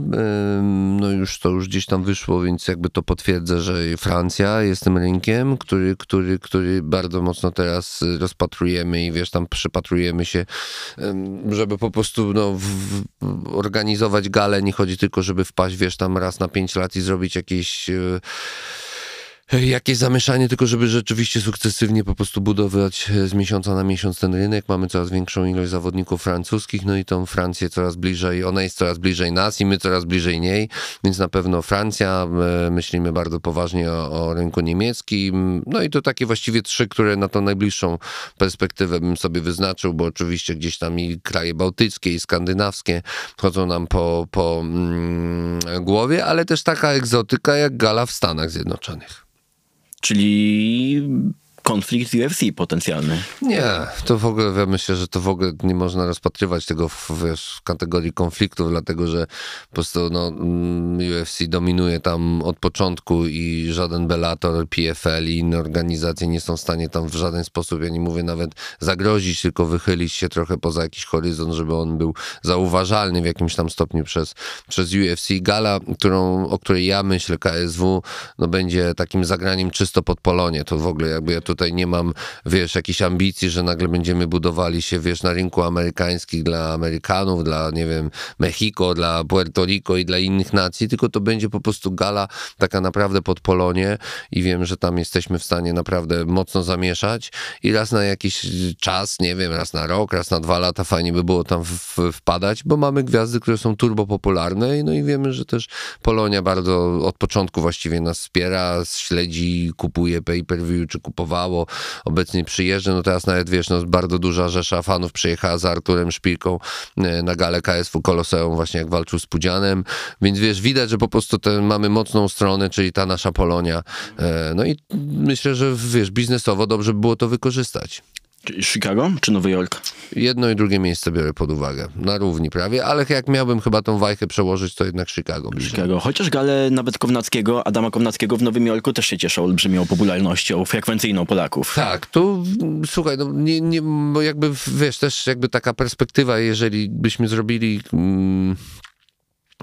No już to już gdzieś tam wyszło, więc jakby to potwierdza, że Francja jest tym rynkiem, który, który, który bardzo mocno teraz rozpatrujemy i wiesz, tam przypatrujemy się, żeby po prostu no, w, organizować galę. Nie chodzi tylko, żeby wpaść, wiesz, tam raz na pięć lat i zrobić jakieś e, jakieś zamieszanie, tylko żeby rzeczywiście sukcesywnie po prostu budować e, z miesiąca na miesiąc ten rynek. Mamy coraz większą ilość zawodników francuskich, no i tą Francję coraz bliżej, ona jest coraz bliżej nas i my coraz bliżej niej, więc na pewno Francja, e, myślimy bardzo poważnie o, o rynku niemieckim, no i to takie właściwie trzy, które na tą najbliższą perspektywę bym sobie wyznaczył, bo oczywiście gdzieś tam i kraje bałtyckie i skandynawskie chodzą nam po, po mm, głowie, ale też taka egzotyka jak gala w Stanach Zjednoczonych. Czyli konflikt UFC potencjalny. Nie, to w ogóle ja myślę, że to w ogóle nie można rozpatrywać tego w, wiesz, w kategorii konfliktów, dlatego że po prostu no, mm, UFC dominuje tam od początku i żaden Bellator, PFL i inne organizacje nie są w stanie tam w żaden sposób, ja nie mówię nawet zagrozić, tylko wychylić się trochę poza jakiś horyzont, żeby on był zauważalny w jakimś tam stopniu przez, przez UFC. Gala, którą, o której ja myślę, KSW, no będzie takim zagraniem czysto pod Polonie. To w ogóle jakby ja tu tutaj nie mam, wiesz, jakichś ambicji, że nagle będziemy budowali się, wiesz, na rynku amerykańskich dla Amerykanów, dla, nie wiem, Mexico, dla Puerto Rico i dla innych nacji, tylko to będzie po prostu gala taka naprawdę pod Polonie i wiem, że tam jesteśmy w stanie naprawdę mocno zamieszać i raz na jakiś czas, nie wiem, raz na rok, raz na dwa lata fajnie by było tam wpadać, bo mamy gwiazdy, które są turbo popularne no i wiemy, że też Polonia bardzo od początku właściwie nas wspiera, śledzi, kupuje pay-per-view, czy kupowało, obecnie przyjeżdża, no teraz nawet wiesz, no bardzo duża rzesza fanów przyjechała z Arturem Szpilką e, na galę KSW Koloseum właśnie jak walczył z Pudzianem, więc wiesz, widać, że po prostu ten, mamy mocną stronę, czyli ta nasza Polonia, e, no i myślę, że wiesz, biznesowo dobrze by było to wykorzystać. Chicago czy Nowy Jork? Jedno i drugie miejsce biorę pod uwagę. Na równi prawie, ale jak miałbym chyba tą wajchę przełożyć, to jednak Chicago. Bliżej. Chicago. Chociaż gale nawet Kownackiego, Adama Kownackiego w Nowym Jorku też się cieszą olbrzymią popularnością frekwencyjną Polaków. Tak, tu słuchaj, no nie, nie, bo jakby wiesz, też jakby taka perspektywa, jeżeli byśmy zrobili mm,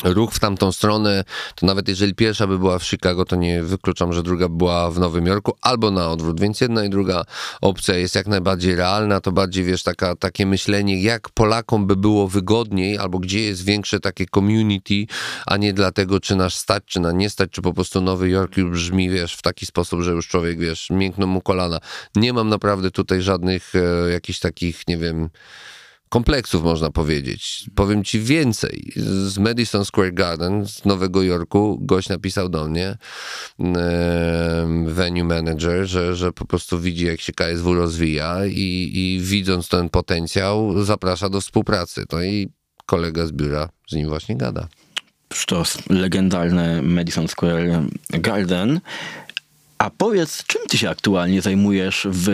ruch w tamtą stronę, to nawet jeżeli pierwsza by była w Chicago, to nie wykluczam, że druga była w Nowym Jorku, albo na odwrót, więc jedna i druga opcja jest jak najbardziej realna, to bardziej, wiesz, taka, takie myślenie, jak Polakom by było wygodniej, albo gdzie jest większe takie community, a nie dlatego, czy nas stać, czy na nie stać, czy po prostu Nowy Jork już brzmi, wiesz, w taki sposób, że już człowiek, wiesz, miękną mu kolana. Nie mam naprawdę tutaj żadnych e, jakichś takich, nie wiem, kompleksów, można powiedzieć. Powiem ci więcej. Z Madison Square Garden z Nowego Jorku gość napisał do mnie, venue manager, że, że po prostu widzi, jak się KSW rozwija i, i widząc ten potencjał, zaprasza do współpracy. No i kolega z biura z nim właśnie gada. Sztos, legendarny Madison Square Garden. A powiedz, czym ty się aktualnie zajmujesz w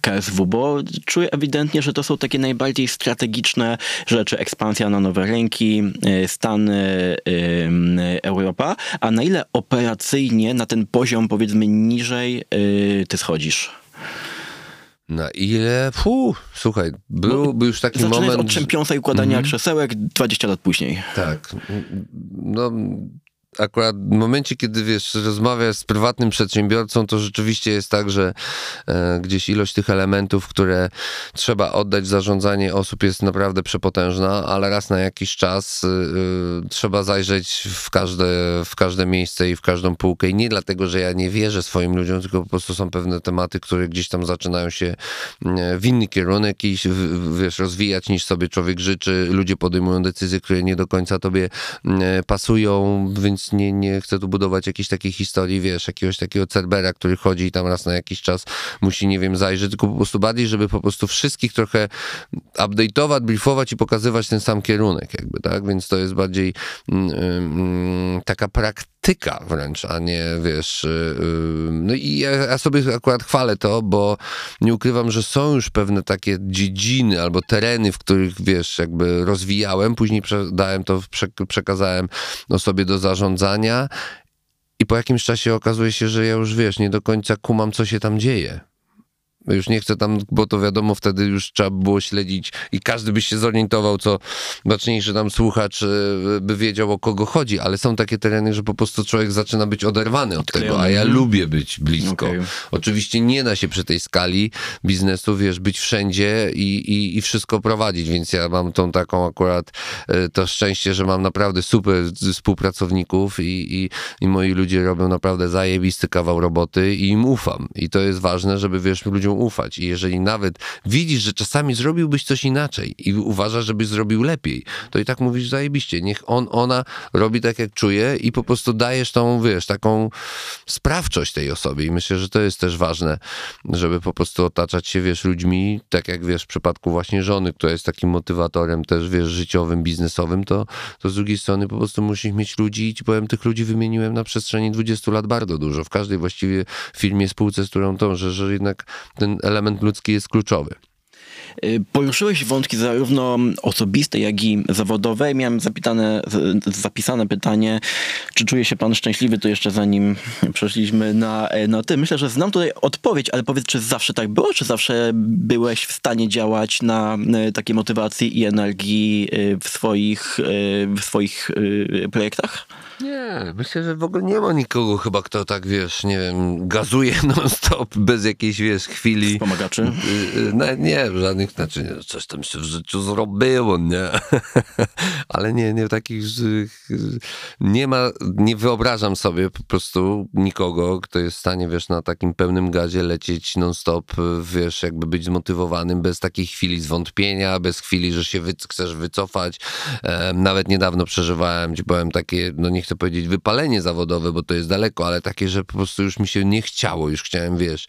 KSW? Bo czuję ewidentnie, że to są takie najbardziej strategiczne rzeczy. Ekspansja na nowe rynki, y, Stany, y, Europa. A na ile operacyjnie na ten poziom, powiedzmy, niżej y, ty schodzisz? Na ile? Fu, słuchaj, był, był już taki moment... od czempionsa i układania mm -hmm. krzesełek 20 lat później. Tak. No, akurat w momencie, kiedy wiesz, rozmawiasz z prywatnym przedsiębiorcą, to rzeczywiście jest tak, że e, gdzieś ilość tych elementów, które trzeba oddać w zarządzanie osób jest naprawdę przepotężna, ale raz na jakiś czas e, trzeba zajrzeć w każde, w każde miejsce i w każdą półkę. I nie dlatego, że ja nie wierzę swoim ludziom, tylko po prostu są pewne tematy, które gdzieś tam zaczynają się e, w inny kierunek i wiesz, rozwijać niż sobie człowiek życzy. Ludzie podejmują decyzje, które nie do końca tobie e, pasują, więc więc nie, nie chcę tu budować jakiejś takiej historii, wiesz, jakiegoś takiego cerbera, który chodzi i tam raz na jakiś czas musi, nie wiem, zajrzeć, tylko po prostu bardziej, żeby po prostu wszystkich trochę update'ować, briefować i pokazywać ten sam kierunek, jakby, tak? Więc to jest bardziej mm, mm, taka praktyka wręcz, a nie, wiesz, yy, no i ja, ja sobie akurat chwalę to, bo nie ukrywam, że są już pewne takie dziedziny albo tereny, w których, wiesz, jakby rozwijałem, później dałem to, przekazałem osobie do zarządzania i po jakimś czasie okazuje się, że ja już wiesz, nie do końca kumam, co się tam dzieje. Już nie chcę tam, bo to wiadomo, wtedy już trzeba było śledzić i każdy by się zorientował, co ważniejszy tam słuchacz e, by wiedział, o kogo chodzi, ale są takie tereny, że po prostu człowiek zaczyna być oderwany od tego, a ja lubię być blisko. Okay. Oczywiście nie da się przy tej skali biznesu, wiesz, być wszędzie i, i, i wszystko prowadzić, więc ja mam tą taką akurat e, to szczęście, że mam naprawdę super współpracowników i, i, i moi ludzie robią naprawdę zajebisty kawał roboty i im ufam. I to jest ważne, żeby, wiesz, ludziom ufać. I jeżeli nawet widzisz, że czasami zrobiłbyś coś inaczej i uważasz, żebyś zrobił lepiej, to i tak mówisz zajebiście. Niech on, ona robi tak, jak czuje i po prostu dajesz tą, wiesz, taką sprawczość tej osobie. I myślę, że to jest też ważne, żeby po prostu otaczać się, wiesz, ludźmi, tak jak, wiesz, w przypadku właśnie żony, która jest takim motywatorem też, wiesz, życiowym, biznesowym, to, to z drugiej strony po prostu musisz mieć ludzi i ci powiem, tych ludzi wymieniłem na przestrzeni 20 lat bardzo dużo. W każdej właściwie firmie, spółce, z którą to, że, że jednak ten element ludzki jest kluczowy. Y, poruszyłeś wątki zarówno osobiste, jak i zawodowe. Miałem zapisane pytanie, czy czuje się pan szczęśliwy, to jeszcze zanim przeszliśmy na, na ty. Myślę, że znam tutaj odpowiedź, ale powiedz, czy zawsze tak było? Czy zawsze byłeś w stanie działać na y, takiej motywacji i energii y, w swoich, w swoich projektach? Nie, myślę, że w ogóle nie ma nikogo chyba, kto tak, wiesz, nie wiem, gazuje non-stop bez jakiejś, wiesz, chwili. Pomagaczy? No, nie, żadnych, znaczy nie, coś tam się w życiu zrobiło, nie? Ale nie, nie takich, nie ma, nie wyobrażam sobie po prostu nikogo, kto jest w stanie, wiesz, na takim pełnym gazie lecieć non-stop, wiesz, jakby być zmotywowanym bez takiej chwili zwątpienia, bez chwili, że się wy, chcesz wycofać. E, nawet niedawno przeżywałem, powiem, takie, no nie chcę powiedzieć wypalenie zawodowe, bo to jest daleko, ale takie, że po prostu już mi się nie chciało, już chciałem, wiesz,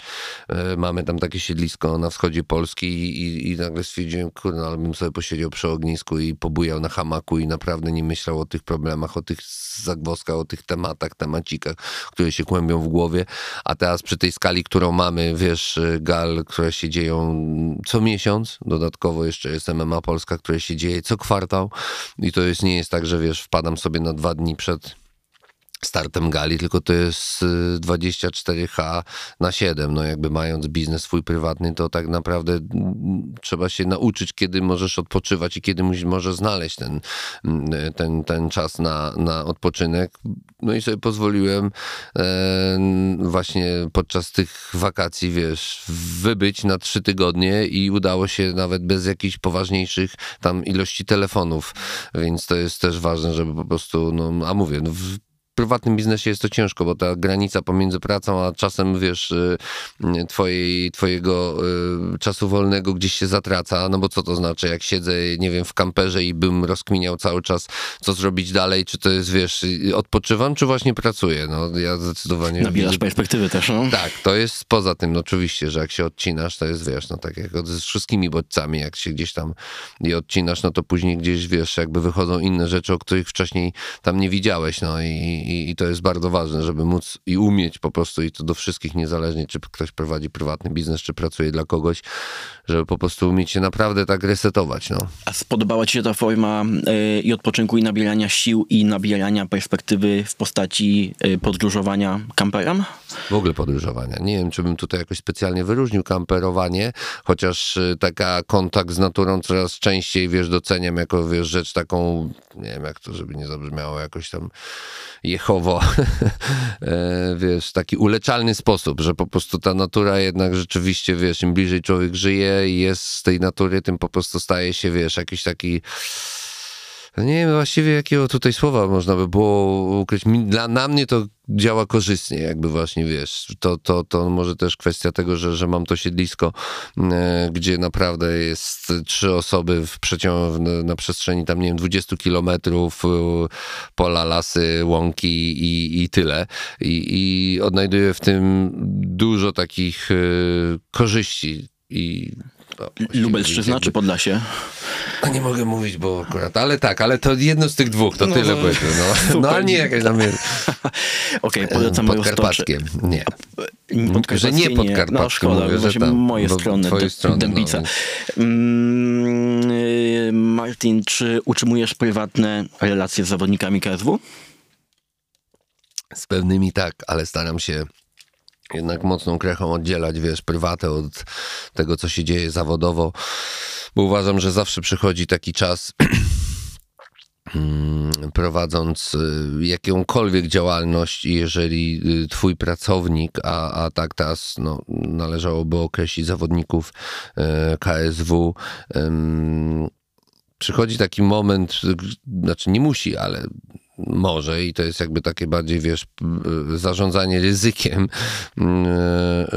e, mamy tam takie siedlisko na wschodzie Polski i, i, i nagle stwierdziłem, kurde, ale bym sobie posiedział przy ognisku i pobujał na hamaku i naprawdę nie myślał o tych problemach, o tych zagwozdkach, o tych tematach, temacikach, które się kłębią w głowie, a teraz przy tej skali, którą mamy, wiesz, y, gal, które się dzieją co miesiąc, dodatkowo jeszcze jest MMA Polska, które się dzieje co kwartał. I to jest, nie jest tak, że wiesz, wpadam sobie na dwa dni przed startem gali, tylko to jest y, 24H na 7. No jakby mając biznes swój prywatny, to tak naprawdę mm, trzeba się nauczyć, kiedy możesz odpoczywać i kiedy możesz znaleźć ten, mm, ten, ten czas na, na odpoczynek. No i sobie pozwoliłem e, właśnie podczas tych wakacji, wiesz, wybyć na trzy tygodnie i udało się nawet bez jakichś poważniejszych tam ilości telefonów, więc to jest też ważne, żeby po prostu, no, a mówię, no, w prywatnym biznesie jest to ciężko, bo ta granica pomiędzy pracą, a czasem, wiesz, y, y, twojej, twojego y, czasu wolnego gdzieś się zatraca, no bo co to znaczy, jak siedzę, nie wiem, w kamperze i bym rozkminiał cały czas, co zrobić dalej, czy to jest, wiesz, odpoczywam, czy właśnie pracuję, no ja zdecydowanie... Nabierasz widzę- perspektywy też, no. tak, to jest poza tym, no oczywiście, że jak się odcinasz, to jest, wiesz, no tak jak z wszystkimi bodźcami, jak się gdzieś tam je odcinasz, no to później gdzieś, wiesz, jakby wychodzą inne rzeczy, o których wcześniej tam nie widziałeś, no i, i, i to jest bardzo ważne, żeby móc i umieć po prostu, i to do wszystkich, niezależnie czy ktoś prowadzi prywatny biznes, czy pracuje dla kogoś, żeby po prostu umieć się naprawdę tak resetować, no. A spodobała ci się ta forma y, i odpoczynku, i nabierania sił, i nabierania perspektywy w postaci y, podróżowania kamperem? W ogóle podróżowania. Nie wiem, czy bym tutaj jakoś specjalnie wyróżnił kamperowanie, chociaż y, taka kontakt z naturą coraz częściej, wiesz, doceniam jako, wiesz, rzecz taką, nie wiem jak to, żeby nie zabrzmiało jakoś tam jechowo, e, wiesz, taki uleczalny sposób, że po prostu ta natura jednak rzeczywiście, wiesz, im bliżej człowiek żyje i jest z tej natury, tym po prostu staje się, wiesz, jakiś taki nie wiem właściwie jakiego tutaj słowa można by było ukryć. Dla, na mnie to działa korzystnie, jakby właśnie wiesz. To, to, to może też kwestia tego, że, że mam to siedlisko, e, gdzie naprawdę jest trzy osoby w przeciągu, na przestrzeni tam, nie wiem, 20 kilometrów, e, pola, lasy, łąki i, i tyle. I, I odnajduję w tym dużo takich e, korzyści. I Lubelszczyzna czy Podlasie? a nie mogę mówić, bo akurat, ale tak, ale to jedno z tych dwóch, to No, tyle no, powiedzmy. No, no ale nie jakaś tam jest, Okej, polecam moją stoczę. podkarpackie. Nie. Podkarpackie Że nie podkarpackie, No szkoda, mówię, że tam, moje strony, twoje strony, no, Dębica. Mm, y, Martin, czy utrzymujesz prywatne relacje z zawodnikami KSW? Z pewnymi tak, ale staram się jednak mocną krechą oddzielać, wiesz, prywatę od tego, co się dzieje zawodowo, bo uważam, że zawsze przychodzi taki czas, mm, prowadząc y, jakąkolwiek działalność jeżeli y, twój pracownik, a, a tak teraz no, należałoby określić zawodników e, KSW, przychodzi taki moment, znaczy nie musi, ale może i to jest jakby takie bardziej, wiesz, p- zarządzanie ryzykiem, mm,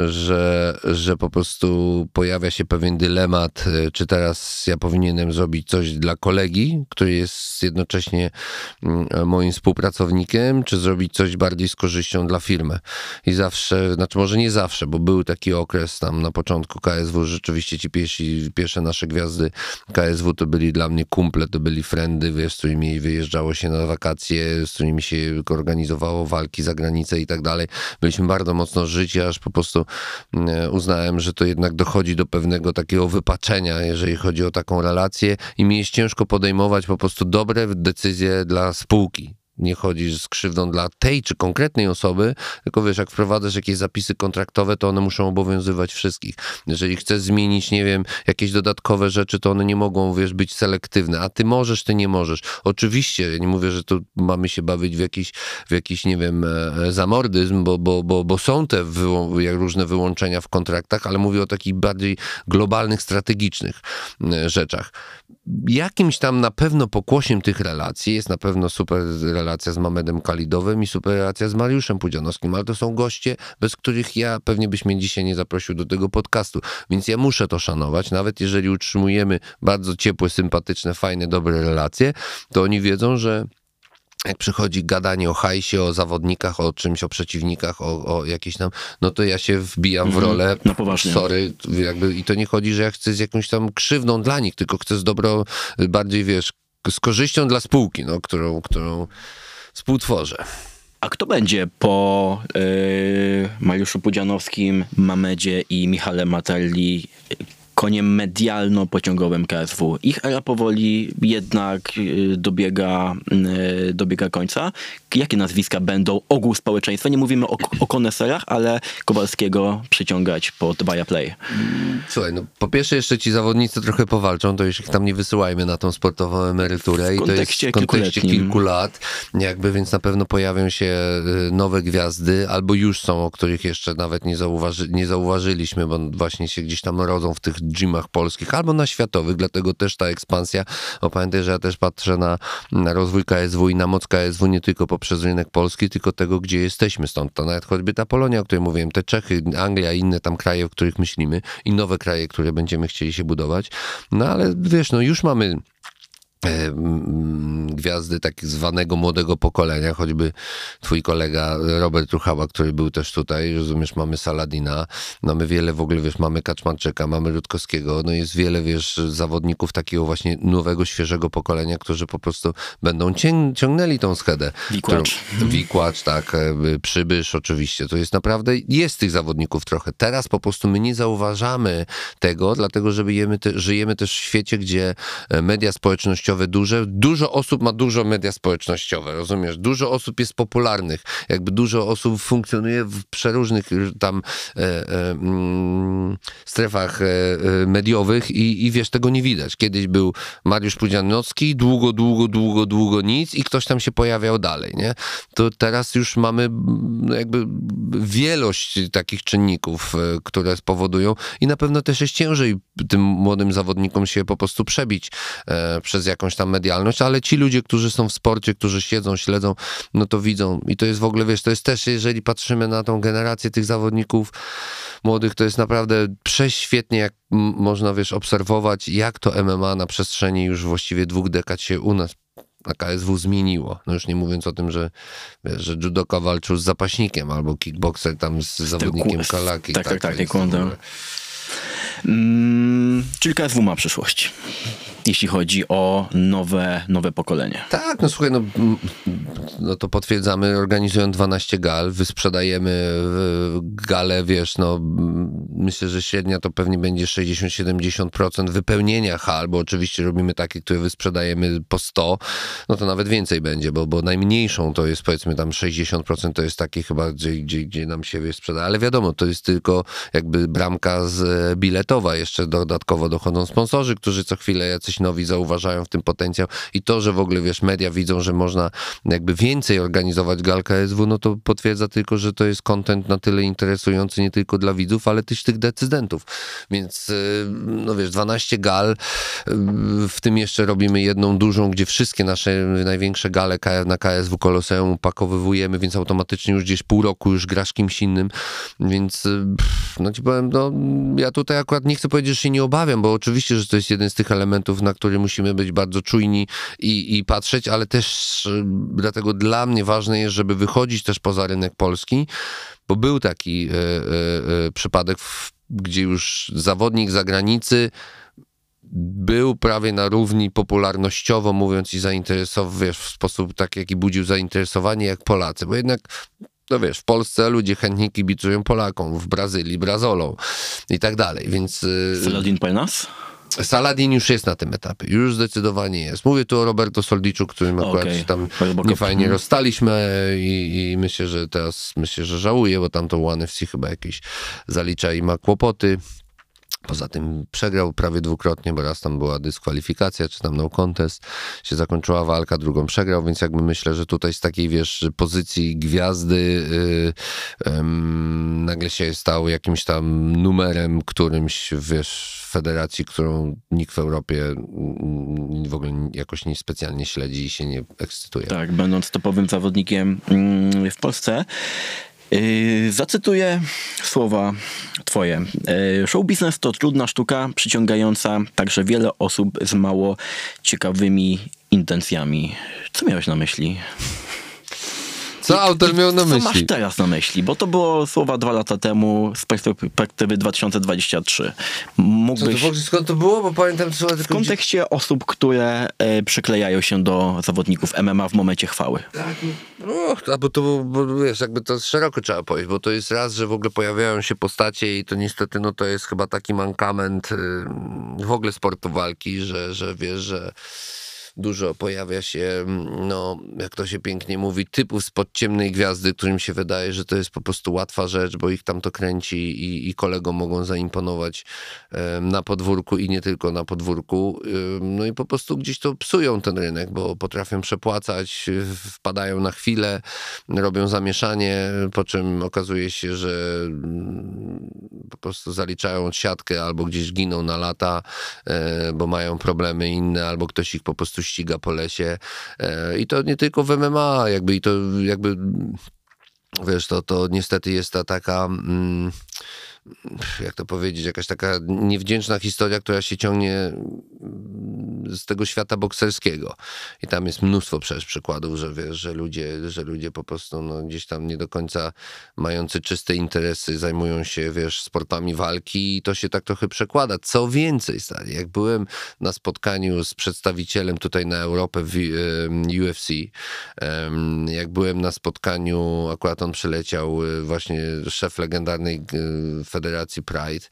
że, że po prostu pojawia się pewien dylemat, e, czy teraz ja powinienem zrobić coś dla kolegi, który jest jednocześnie mm, moim współpracownikiem, czy zrobić coś bardziej z korzyścią dla firmy. I zawsze, znaczy może nie zawsze, bo był taki okres tam na początku KSW, rzeczywiście ci pierwsi, pierwsze nasze gwiazdy KSW to byli dla mnie kumple, to byli friendy, wiesz, z którymi wyjeżdżało się na wakacje, z którymi się organizowało walki za granicę i tak dalej. Byliśmy bardzo mocno życi, aż po prostu mm, uznałem, że to jednak dochodzi do pewnego takiego wypaczenia, jeżeli chodzi o taką relację i mi jest ciężko podejmować po prostu dobre decyzje dla spółki. Nie chodzisz z krzywdą dla tej czy konkretnej osoby, tylko wiesz, jak wprowadzasz jakieś zapisy kontraktowe, to one muszą obowiązywać wszystkich. Jeżeli chcesz zmienić, nie wiem, jakieś dodatkowe rzeczy, to one nie mogą, wiesz, być selektywne, a ty możesz, ty nie możesz. Oczywiście, ja nie mówię, że tu mamy się bawić w jakiś, w jakiś nie wiem, e, zamordyzm, bo, bo, bo, bo są te wyłą- różne wyłączenia w kontraktach, ale mówię o takich bardziej globalnych, strategicznych e, rzeczach. Jakimś tam na pewno pokłosiem tych relacji. Jest na pewno super relacja z Mamedem Kalidowem i super relacja z Mariuszem Pudzianowskim, ale to są goście, bez których ja pewnie byś mnie dzisiaj nie zaprosił do tego podcastu, więc ja muszę to szanować, nawet jeżeli utrzymujemy bardzo ciepłe, sympatyczne, fajne, dobre relacje, to oni wiedzą, że jak przychodzi gadanie o hajsie, o zawodnikach, o czymś, o przeciwnikach, o, o jakieś tam, no to ja się wbijam w rolę. No poważnie. Sorry, jakby, i to nie chodzi, że ja chcę z jakąś tam krzywdą dla nich, tylko chcę z dobro, bardziej wiesz, z korzyścią dla spółki, no, którą, którą współtworzę. A kto będzie po yy, Mariuszu Pudzianowskim, Mamedzie i Michale Matelli koniem medialno-pociągowym KSW? Ich era powoli jednak yy, dobiega, yy, dobiega końca. Jakie nazwiska będą ogół społeczeństwa? Nie mówimy o, o koneserach, ale Kowalskiego przyciągać pod Viaplay. Słuchaj, no po pierwsze jeszcze ci zawodnicy trochę powalczą, to już ich tam nie wysyłajmy na tą sportową emeryturę i to jest w kontekście kilku lat, jakby, więc na pewno pojawią się y, nowe gwiazdy, albo już są, o których jeszcze nawet nie, zauważy, nie zauważyliśmy, bo właśnie się gdzieś tam rodzą w tych gymach polskich, albo na światowych, dlatego też ta ekspansja, bo pamiętaj, że ja też patrzę na, na rozwój KSW i na moc KSW nie tylko poprzez rynek polski, tylko tego, gdzie jesteśmy stąd, to nawet choćby ta Polonia, o której mówiłem, te Czechy, Anglia inne tam kraje, o których myślimy i nowe kraje, które będziemy chcieli się budować, no ale wiesz, no już mamy gwiazdy tak zwanego młodego pokolenia, choćby twój kolega Robert Ruchała, który był też tutaj, rozumiesz, mamy Saladina, mamy wiele w ogóle, wiesz, mamy Kaczmarczyka, mamy Rutkowskiego, no jest wiele, wiesz, zawodników takiego właśnie nowego, świeżego pokolenia, którzy po prostu będą cię- ciągnęli tą schedę. Wikłacz. Którą- Wikłacz, tak, e, Przybysz oczywiście, to jest naprawdę, jest tych zawodników trochę. Teraz po prostu my nie zauważamy tego, dlatego że żyjemy, te, żyjemy też w świecie, gdzie e, media społecznościowe duże, dużo osób ma dużo media społecznościowe, rozumiesz? Dużo osób jest popularnych, jakby dużo osób funkcjonuje w przeróżnych tam e, e, mm, strefach e, e, mediowych i, i wiesz, tego nie widać. Kiedyś był Mariusz Pudzianowski, długo, długo, długo, długo nic i ktoś tam się pojawiał dalej, nie? To teraz już mamy no jakby wielość takich czynników, e, które spowodują i na pewno też jest ciężej tym młodym zawodnikom się po prostu przebić e, przez jakąś tam medialność, ale ci ludzie, którzy są w sporcie, którzy siedzą, śledzą, no to widzą i to jest w ogóle, wiesz, to jest też, jeżeli patrzymy na tą generację tych zawodników młodych, to jest naprawdę prześwietnie, jak można, wiesz, obserwować, jak to MMA na przestrzeni już właściwie dwóch dekad się u nas na KSW zmieniło. No już nie mówiąc o tym, że, wiesz, że judoka walczył z zapaśnikiem, albo kickboxer tam z zawodnikiem z- kalaki. tak, tak, tak, taekwondo. w ogóle- Mm, czyli KSW ma przyszłość, jeśli chodzi o nowe, nowe pokolenie. Tak, no słuchaj, no, mm, no to potwierdzamy, organizują 12 gal, wysprzedajemy e, gale, wiesz, no myślę, że średnia to pewnie będzie 60-70% wypełnienia hal, bo oczywiście robimy takie, które wysprzedajemy po 100, no to nawet więcej będzie, bo, bo najmniejszą to jest powiedzmy tam 60% to jest takie chyba, gdzie, gdzie, gdzie nam się wiesz, sprzeda, ale wiadomo, to jest tylko jakby bramka z e, biletowa, jeszcze dodatkowo dochodzą sponsorzy, którzy co chwilę jacyś nowi zauważają w tym potencjał i to, że w ogóle wiesz, media widzą, że można jakby więcej organizować gal KSW, no to potwierdza tylko, że to jest content na tyle interesujący nie tylko dla widzów, ale też tych decydentów. Więc y, no wiesz, 12 gal, y, w tym jeszcze robimy jedną dużą, gdzie wszystkie nasze największe gale na KSW Koloseum upakowywujemy, więc automatycznie już gdzieś pół roku już grasz kimś innym, więc y, no ci powiem, no ja tutaj akurat nie chcę powiedzieć, że się nie obawiam, bo oczywiście, że to jest jeden z tych elementów, na który musimy być bardzo czujni i, i patrzeć, ale też dlatego dla mnie ważne jest, żeby wychodzić też poza rynek polski, bo był taki y, y, y, przypadek, gdzie już zawodnik zagranicy był prawie na równi popularnościowo mówiąc i zainteresował, wiesz, w sposób taki, jaki budził zainteresowanie jak Polacy, bo jednak no wiesz, w Polsce ludzie chętnie kibicują Polakom, w Brazylii Brazolą i tak dalej, więc... y, Saladin Pelnas? Saladin już jest na tym etapie, już zdecydowanie jest. Mówię tu o Roberto Soldiczu, którym akurat Okej. się tam niefajnie Mhm. rozstaliśmy i, i myślę, że teraz myślę, że żałuję, bo tam to One FC chyba jakieś zalicza i ma kłopoty. Poza tym przegrał prawie dwukrotnie, bo raz tam była dyskwalifikacja, czy tam no contest, się zakończyła walka, drugą przegrał, więc jakby myślę, że tutaj z takiej, wiesz, pozycji gwiazdy yy, ym, nagle się stał jakimś tam numerem, którymś, wiesz, federacji, którą nikt w Europie w ogóle jakoś nie specjalnie śledzi i się nie ekscytuje. Tak, będąc topowym zawodnikiem mm, w Polsce. Yy, zacytuję słowa twoje. Yy, show biznes to trudna sztuka, przyciągająca także wiele osób z mało ciekawymi intencjami. Co miałeś na myśli? Co autor miał na Co masz myśli? teraz na myśli? Bo to było słowa dwa lata temu z perspektywy 2023. Mógłbyś... Co to, w ogóle skąd to było? Bo pamiętam, co W kontekście osób, które e, przyklejają się do zawodników MMA w momencie chwały. No, albo to, bo wiesz, jakby to szeroko trzeba powiedzieć, bo to jest raz, że w ogóle pojawiają się postacie i to niestety, no to jest chyba taki mankament y, w ogóle sportu walki, że, że wiesz, że dużo pojawia się, no, jak to się pięknie mówi, typów spod ciemnej gwiazdy, którym się wydaje, że to jest po prostu łatwa rzecz, bo ich tam to kręci i, i kolegom mogą zaimponować na podwórku i nie tylko na podwórku. No i po prostu gdzieś to psują ten rynek, bo potrafią przepłacać, wpadają na chwilę, robią zamieszanie, po czym okazuje się, że mm, po prostu zaliczają siatkę albo gdzieś giną na lata, e, bo mają problemy inne, albo ktoś ich po prostu ściga po lesie. E, I to nie tylko w MMA, jakby i to jakby wiesz, to, to niestety jest ta taka, mm, jak to powiedzieć, jakaś taka niewdzięczna historia, która się ciągnie mm, z tego świata bokserskiego. I tam jest mnóstwo przecież przykładów, że wiesz, że ludzie, że ludzie po prostu no, gdzieś tam nie do końca mający czyste interesy zajmują się, wiesz, sportami walki i to się tak trochę przekłada. Co więcej, stary, jak byłem na spotkaniu z przedstawicielem tutaj na Europę w UFC, jak byłem na spotkaniu, akurat on przyleciał, y, właśnie szef legendarnej y, federacji Pride,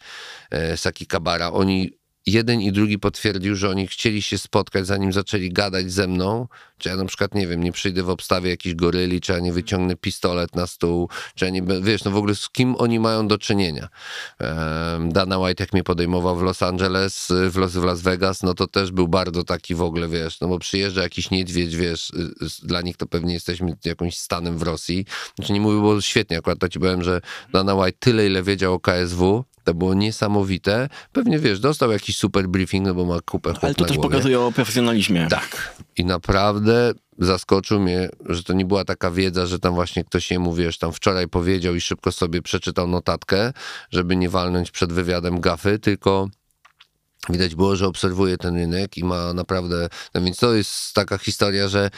e, Saki Kabara, oni jeden i drugi potwierdził, że oni chcieli się spotkać, zanim zaczęli gadać ze mną, czy ja na przykład, nie wiem, nie przyjdę w obstawie jakiejś goryli, czy ja nie wyciągnę pistolet na stół, czy ja nie, wiesz, no w ogóle z kim oni mają do czynienia. Dana White, jak mnie podejmował w Los Angeles, w Las, w Las Vegas, no to też był bardzo taki w ogóle, wiesz, no bo przyjeżdża jakiś niedźwiedź, wiesz, y, y, dla nich to pewnie jesteśmy jakimś stanem w Rosji. Znaczy nie mówię, było świetnie, akurat to ci powiem, że Dana White tyle, ile wiedział o KSW, to było niesamowite. Pewnie, wiesz, dostał jakiś super briefing, no bo ma kupę chłop Ale to też głowie. pokazuje o profesjonalizmie. Tak. I naprawdę zaskoczył mnie, że to nie była taka wiedza, że tam właśnie ktoś jemu, wiesz, tam wczoraj powiedział i szybko sobie przeczytał notatkę, żeby nie walnąć przed wywiadem gafy, tylko Widać było, że obserwuje ten rynek i ma naprawdę. No więc to jest taka historia, że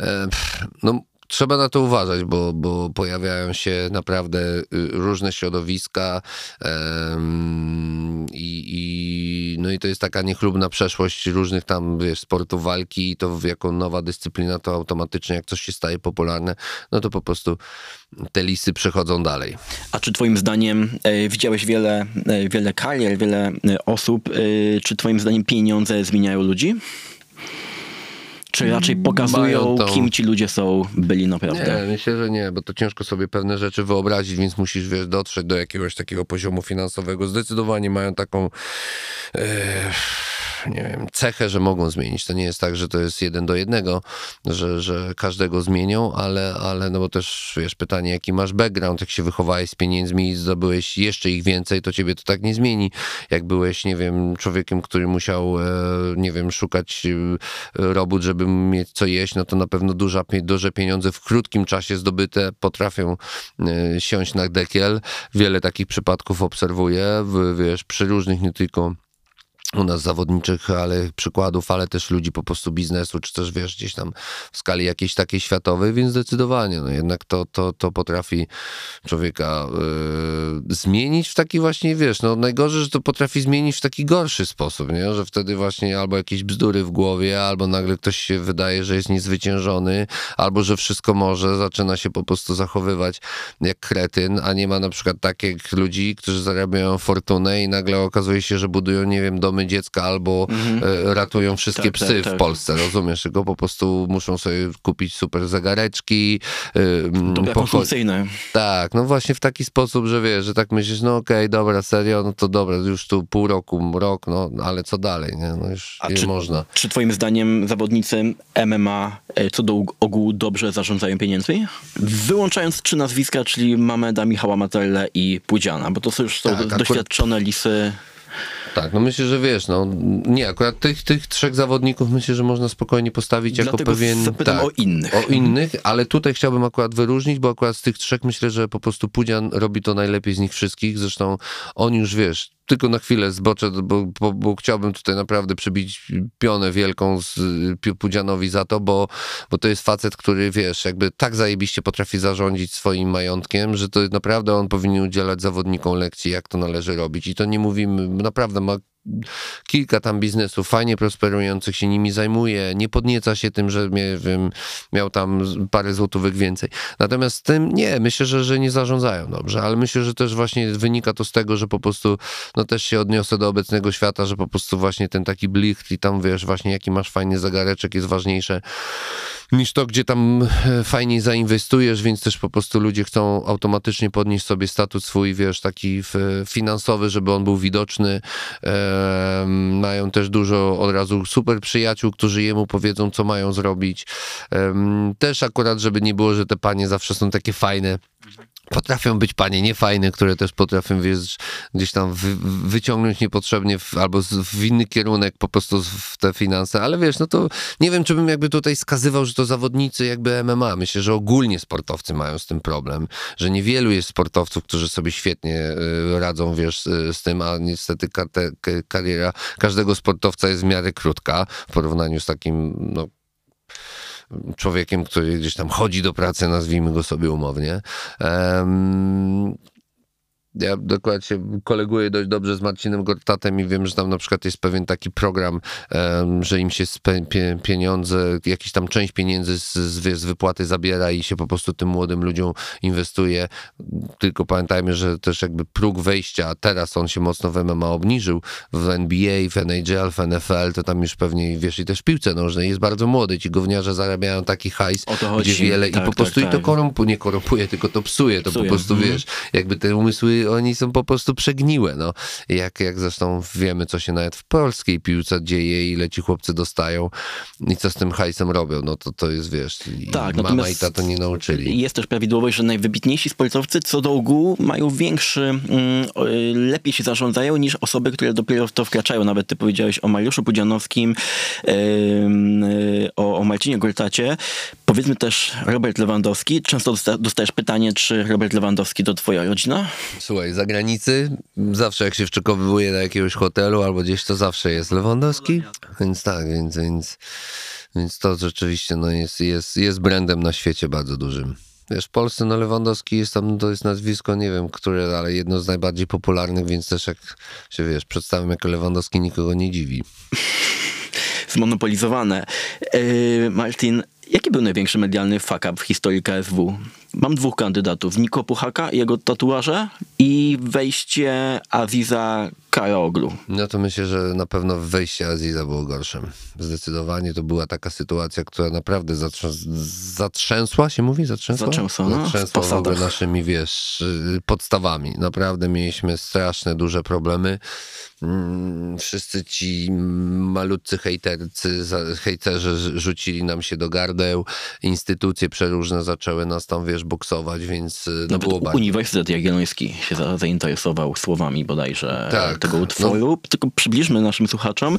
e, pff, no, trzeba na to uważać, bo, bo pojawiają się naprawdę y, różne środowiska em, i, i, no i to jest taka niechlubna przeszłość różnych tam wiesz, sportów walki i to jako nowa dyscyplina to automatycznie jak coś się staje popularne, no to po prostu te listy przechodzą dalej. A czy twoim zdaniem e, widziałeś wiele, e, wiele karier, wiele e, osób? E, czy twoim zdaniem pieniądze zmieniają ludzi? Czy raczej pokazują, Mają tą- kim ci ludzie są, byli naprawdę? Nie, myślę, że nie, bo to ciężko sobie pewne rzeczy wyobrazić, więc musisz, wiesz, dotrzeć do jakiegoś takiego poziomu finansowego. Zdecydowanie mają taką, e, nie wiem, cechę, że mogą zmienić. To nie jest tak, że to jest jeden do jednego, że, że każdego zmienią, ale, ale no bo też, wiesz, pytanie, jaki masz background, jak się wychowałeś z pieniędzmi i zdobyłeś jeszcze ich więcej, to ciebie to tak nie zmieni. Jak byłeś, nie wiem, człowiekiem, który musiał, e, nie wiem, szukać e, robót, żeby mieć co jeść, no to na pewno duża, duże pieniądze w krótkim czasie zdobyte potrafią e, siąść na dekiel. Wiele takich przypadków obserwuję, wiesz, przy różnych nie tylko u nas zawodniczych, ale przykładów, ale też ludzi po prostu biznesu, czy też wiesz, gdzieś tam w skali jakiejś takiej światowej, więc zdecydowanie, no jednak to, to, to potrafi człowieka e, zmienić w taki właśnie, wiesz, no najgorzej, że to potrafi zmienić w taki gorszy sposób, nie? że wtedy właśnie albo jakieś bzdury w głowie, albo nagle ktoś się wydaje, że jest niezwyciężony, albo że wszystko może, zaczyna się po prostu zachowywać jak kretyn, a nie ma na przykład takich ludzi, którzy zarabiają fortunę i nagle okazuje się, że budują, nie wiem, domy domy dziecka albo e, ratują wszystkie Tak, psy tak, tak. w Polsce, rozumiesz? Tylko po prostu muszą sobie kupić super zegareczki. e, Dobra, pocho- konsumpcyjne. tak, no właśnie w taki sposób, że wiesz, że tak myślisz, no okej, dobra, serio, no to dobra, już tu pół roku, rok, no ale co dalej, nie? No już A nie czy- można. Czy twoim zdaniem zawodnicy MMA e, co do ogółu dobrze zarządzają pieniędzmi? Wyłączając trzy nazwiska, czyli Mameda, Michała Matelle i Pudziana, bo to są już są Tak, akurat- doświadczone lisy. Tak, no myślę, że wiesz, no nie, akurat tych, tych trzech zawodników myślę, że można spokojnie postawić jako Dlatego pewien... zapytam o innych. O innych, ale tutaj chciałbym akurat wyróżnić, bo akurat z tych trzech myślę, że po prostu Pudzian robi to najlepiej z nich wszystkich, zresztą on już, wiesz, tylko na chwilę zboczę, bo, bo, bo chciałbym tutaj naprawdę przybić pionę wielką z Pudzianowi za to, bo, bo to jest facet, który, wiesz, jakby tak zajebiście potrafi zarządzić swoim majątkiem, że to naprawdę on powinien udzielać zawodnikom lekcji, jak to należy robić. I to nie mówimy, naprawdę ma kilka tam biznesów fajnie prosperujących, się nimi zajmuje, nie podnieca się tym, że wiem, miał tam parę złotówek więcej. Natomiast tym nie, myślę, że, że nie zarządzają dobrze, ale myślę, że też właśnie wynika to z tego, że po prostu, no też się odniosę do obecnego świata, że po prostu właśnie ten taki blicht i tam wiesz, właśnie jaki masz fajny zegareczek jest ważniejsze niż to, gdzie tam e, fajniej zainwestujesz, więc też po prostu ludzie chcą automatycznie podnieść sobie status swój, wiesz, taki finansowy, żeby on był widoczny. Mają też dużo od razu super przyjaciół, którzy jemu powiedzą, co mają zrobić. Też akurat, żeby nie było, że te panie zawsze są takie fajne. Potrafią być panie niefajne, które też potrafią wiesz, gdzieś tam wy, wyciągnąć niepotrzebnie w, albo z, w inny kierunek po prostu w te finanse, ale wiesz, no to nie wiem, czy bym jakby tutaj skazywał, że to zawodnicy jakby MMA. Myślę, że ogólnie sportowcy mają z tym problem, że niewielu jest sportowców, którzy sobie świetnie y, radzą, wiesz, y, z tym, a niestety ka- te, ka- kariera każdego sportowca jest w miarę krótka w porównaniu z takim, no, człowiekiem, który gdzieś tam chodzi do pracy, nazwijmy go sobie umownie. Ja dokładnie się koleguję dość dobrze z Marcinem Gortatem i wiem, że tam na przykład jest pewien taki program, że im się pieniądze, jakiś tam część pieniędzy z, z, wypłaty zabiera i się po prostu tym młodym ludziom inwestuje. Tylko pamiętajmy, że też jakby próg wejścia, a teraz on się mocno w MMA obniżył, w NBA, w NHL, w NFL, to tam już pewnie, wiesz, i też w piłce nożnej jest bardzo młody. Ci gówniarze zarabiają taki hajs, gdzie wiele Tak, i po tak, prostu i to tak. korumpuje, nie korumpuje, tylko to psuje, to Psuje. po prostu, Mhm. wiesz, jakby te umysły, oni są po prostu przegniłe, no. Jak, jak zresztą wiemy, co się nawet w polskiej piłce dzieje, ile ci chłopcy dostają i co z tym hajsem robią, no to to jest, wiesz, Tak, mama i tato nie nauczyli. Jest też prawidłowość, że najwybitniejsi sportowcy co do ogółu mają większy, mm, y, lepiej się zarządzają niż osoby, które dopiero w to wkraczają. Nawet ty powiedziałeś o Mariuszu Pudzianowskim, y, o, o Marcinie Gortacie. Powiedzmy też Robert Lewandowski. Często dosta- dostajesz pytanie, czy Robert Lewandowski to twoja rodzina? Słuchaj, za granicy, zawsze jak się wczekowywuje do jakiegoś hotelu albo gdzieś, to zawsze jest Lewandowski, więc tak, więc, więc, więc to rzeczywiście no jest, jest, jest brandem na świecie bardzo dużym. Wiesz, w Polsce no Lewandowski jest tam, to jest nazwisko, nie wiem, które, ale jedno z najbardziej popularnych, więc też jak się, wiesz, przedstawiam jako Lewandowski, nikogo nie dziwi. Zmonopolizowane. Yy, Martin, jaki był największy medialny fuck up w historii KSW? Mam dwóch kandydatów. Niko Puchaka jego tatuaże i wejście Aziza Karaoglu. No to myślę, że na pewno wejście Aziza było gorsze. Zdecydowanie to była taka sytuacja, która naprawdę zatrząs- zatrzęsła się, mówi? Zatrzęsła? Zatrzęsła, no, w Zatrzęsła w ogóle posadach. naszymi, wiesz, podstawami. Naprawdę mieliśmy straszne, duże problemy. Mm, Wszyscy ci malutcy hejtercy, hejterzy rz- rzucili nam się do gardeł. Instytucje przeróżne zaczęły nas tam, wiesz, boksować, więc y, no Nawet było bardzo... Uniwersytet Jagielloński się za, zainteresował słowami bodajże Tak, tego utworu. Tylko przybliżmy naszym słuchaczom,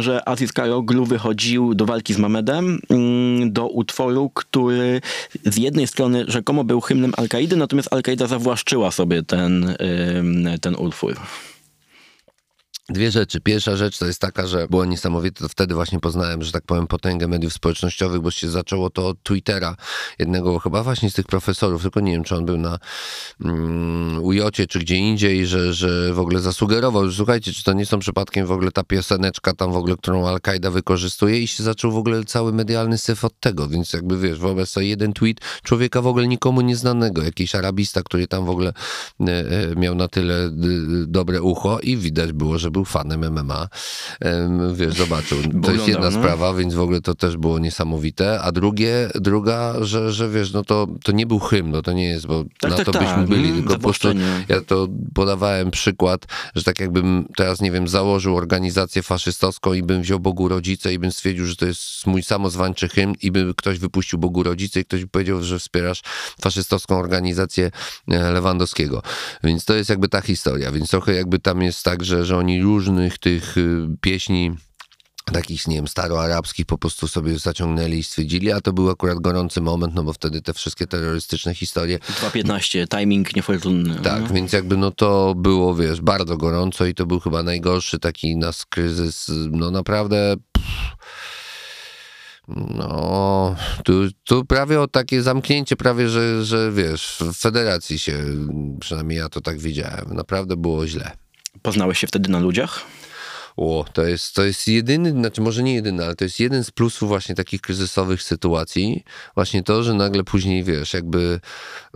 że Aziz Karoglu wychodził do walki z Mamedem mm, do utworu, który z jednej strony rzekomo był hymnem Al-Kaidy, natomiast Al-Kaida zawłaszczyła sobie ten, ten utwór. Dwie rzeczy. Pierwsza rzecz to jest taka, że było niesamowite, to wtedy właśnie poznałem, że tak powiem, potęgę mediów społecznościowych, bo się zaczęło to od Twittera, jednego chyba właśnie z tych profesorów, tylko nie wiem, czy on był na mm, Ujocie, czy gdzie indziej, że, że w ogóle zasugerował, że słuchajcie, czy to nie są przypadkiem w ogóle ta pioseneczka tam w ogóle, którą Al-Kaida wykorzystuje i się zaczął w ogóle cały medialny syf od tego, więc jakby wiesz, wyobraź sobie jeden tweet człowieka w ogóle nikomu nieznanego, jakiś arabista, który tam w ogóle e, e, miał na tyle dobre ucho i widać było, że był fanem MMA, wiesz, zobaczył. To jest jedna no. sprawa, więc w ogóle to też było niesamowite. A drugie, druga, że, że wiesz, no to, to nie był hymn, no to nie jest, bo Tak, na tak, to tak. byśmy byli, Mm, tylko po prostu ja to podawałem przykład, że tak jakbym teraz, nie wiem, założył organizację faszystowską i bym wziął Bogu Rodzice i bym stwierdził, że to jest mój samozwańczy hymn i by ktoś wypuścił Bogu Rodzice i ktoś by powiedział, że wspierasz faszystowską organizację e, Lewandowskiego. Więc to jest jakby ta historia. Więc trochę jakby tam jest tak, że, że oni różnych tych y, pieśni takich, nie wiem, staroarabskich po prostu sobie zaciągnęli i stwierdzili, a to był akurat gorący moment, no bo wtedy te wszystkie terrorystyczne historie 2.15, timing niefortunny. tak, no. więc jakby no to było, wiesz, bardzo gorąco i to był chyba najgorszy taki nas kryzys, no naprawdę... No, tu, tu prawie o takie zamknięcie, prawie, że, że wiesz, w federacji się, przynajmniej ja to tak widziałem, naprawdę było źle. Poznałeś się wtedy na ludziach? O, to jest, to jest jedyny, znaczy może nie jedyny, ale to jest jeden z plusów właśnie takich kryzysowych sytuacji. Właśnie to, że nagle później, wiesz, jakby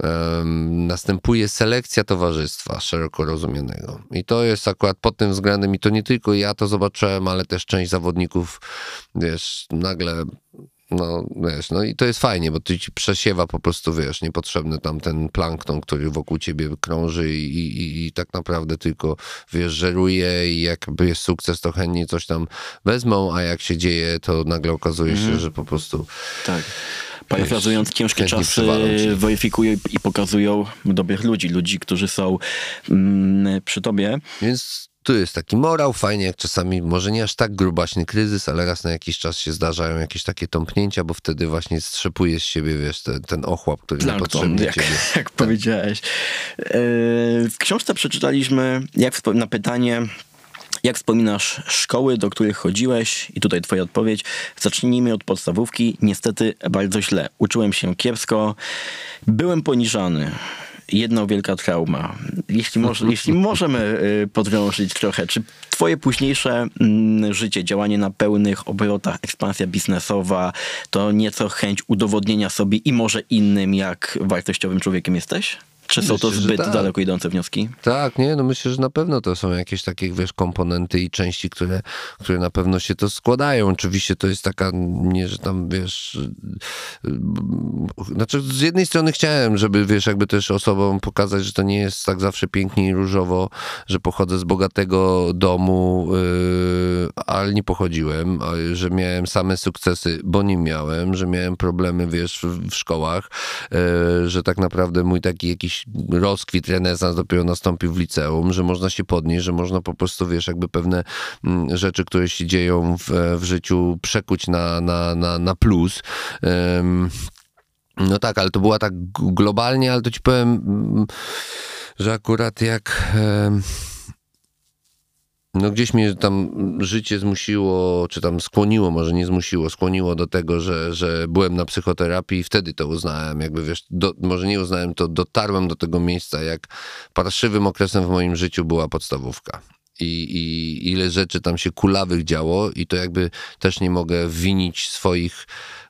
em, następuje selekcja towarzystwa szeroko rozumianego. I to jest akurat pod tym względem, i to nie tylko ja to zobaczyłem, ale też część zawodników, wiesz, nagle no, wiesz, no i to jest fajnie, bo to ci przesiewa po prostu, wiesz, niepotrzebny tam ten plankton, który wokół ciebie krąży i, i, i tak naprawdę tylko, wiesz, żeruje i jakby jest sukces, to chętnie coś tam wezmą, a jak się dzieje, to nagle okazuje się, że po prostu Tak. Parafrazując, ciężkie czasy weryfikują i pokazują dobrych ludzi, ludzi, którzy są mm, przy tobie. Więc tu jest taki morał, fajnie jak czasami, może nie aż tak grubaśny kryzys, ale raz na jakiś czas się zdarzają jakieś takie tąpnięcia, bo wtedy właśnie strzepuje z siebie, wiesz, ten, ten ochłap, który Plankton, niepotrzebnie jak, ciebie... jak powiedziałeś. E, W książce przeczytaliśmy, jak na pytanie, jak wspominasz szkoły, do których chodziłeś? I tutaj twoja odpowiedź. Zacznijmy od podstawówki. Niestety bardzo źle. Uczyłem się kiepsko. Byłem poniżany. Jedna wielka trauma. Jeśli, jeśli możemy y, podrążyć trochę, czy twoje późniejsze mm, życie, działanie na pełnych obrotach, ekspansja biznesowa, to nieco chęć udowodnienia sobie i może innym, jak wartościowym człowiekiem jesteś? Czy są to zbyt tak. daleko idące wnioski? Tak, nie, no myślę, że na pewno to są jakieś takie, wiesz, komponenty i części, które, które na pewno się to składają. Oczywiście to jest taka, nie, że tam, wiesz, yy, yy, znaczy z jednej strony chciałem, żeby, wiesz, jakby też osobom pokazać, że to nie jest tak zawsze pięknie i różowo, że pochodzę z bogatego domu, yy, ale nie pochodziłem, że miałem same sukcesy, bo nie miałem, że miałem problemy, wiesz, w, w szkołach, yy, że tak naprawdę mój taki jakiś rozkwit, renesans dopiero nastąpił w liceum, że można się podnieść, że można po prostu, wiesz, jakby pewne mm, rzeczy, które się dzieją w, w życiu przekuć na, na, na, na plus. No tak, ale to była tak globalnie, ale to ci powiem, mm, że akurat jak... no gdzieś mnie tam życie zmusiło, czy tam skłoniło, może nie zmusiło, skłoniło do tego, że, że byłem na psychoterapii i wtedy to uznałem. Jakby wiesz, do, może nie uznałem, to dotarłem do tego miejsca, jak parszywym okresem w moim życiu była podstawówka. I, I ile rzeczy tam się kulawych działo, i to jakby też nie mogę winić swoich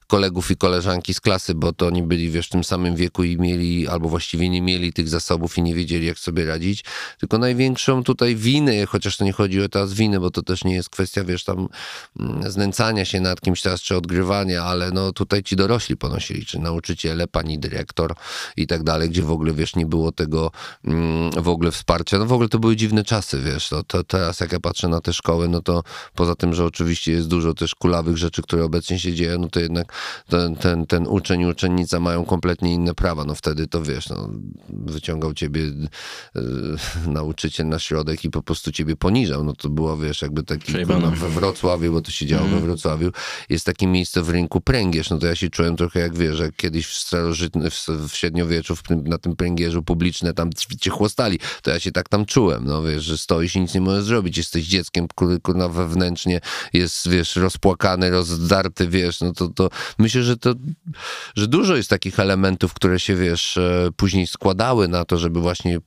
kolegów i koleżanki z klasy, bo to oni byli wiesz, w tym samym wieku i mieli, albo właściwie nie mieli tych zasobów i nie wiedzieli, jak sobie radzić. Tylko największą tutaj winę, chociaż to nie chodzi o teraz winę, bo to też nie jest kwestia, wiesz, tam mm, znęcania się nad kimś teraz, czy odgrywania, ale no tutaj ci dorośli ponosili, czy nauczyciele, pani dyrektor i tak dalej, gdzie w ogóle, wiesz, nie było tego mm, w ogóle wsparcia. No w ogóle to były dziwne czasy, wiesz, no, to teraz jak ja patrzę na te szkoły, no to poza tym, że oczywiście jest dużo też kulawych rzeczy, które obecnie się dzieją, no to jednak ten, ten, ten uczeń i uczennica mają kompletnie inne prawa. No wtedy to wiesz, no, wyciągał ciebie e, nauczyciel na środek i po prostu ciebie poniżał. No to było, wiesz, jakby taki no, we Wrocławiu, bo to się działo Mhm. we Wrocławiu, jest takie miejsce w rynku pręgierz. No to ja się czułem trochę jak wiesz, jak kiedyś w starożytnym, w, w średniowieczu w tym, na tym pręgierzu publiczne tam cię chłostali. To ja się tak tam czułem, no wiesz, że stoisz i nic nie możesz zrobić. Jesteś dzieckiem, który kurna wewnętrznie jest, wiesz, rozpłakany, rozdarty, wiesz, no to, to myślę, że to, że dużo jest takich elementów, które się, wiesz, e, później składały na to, żeby właśnie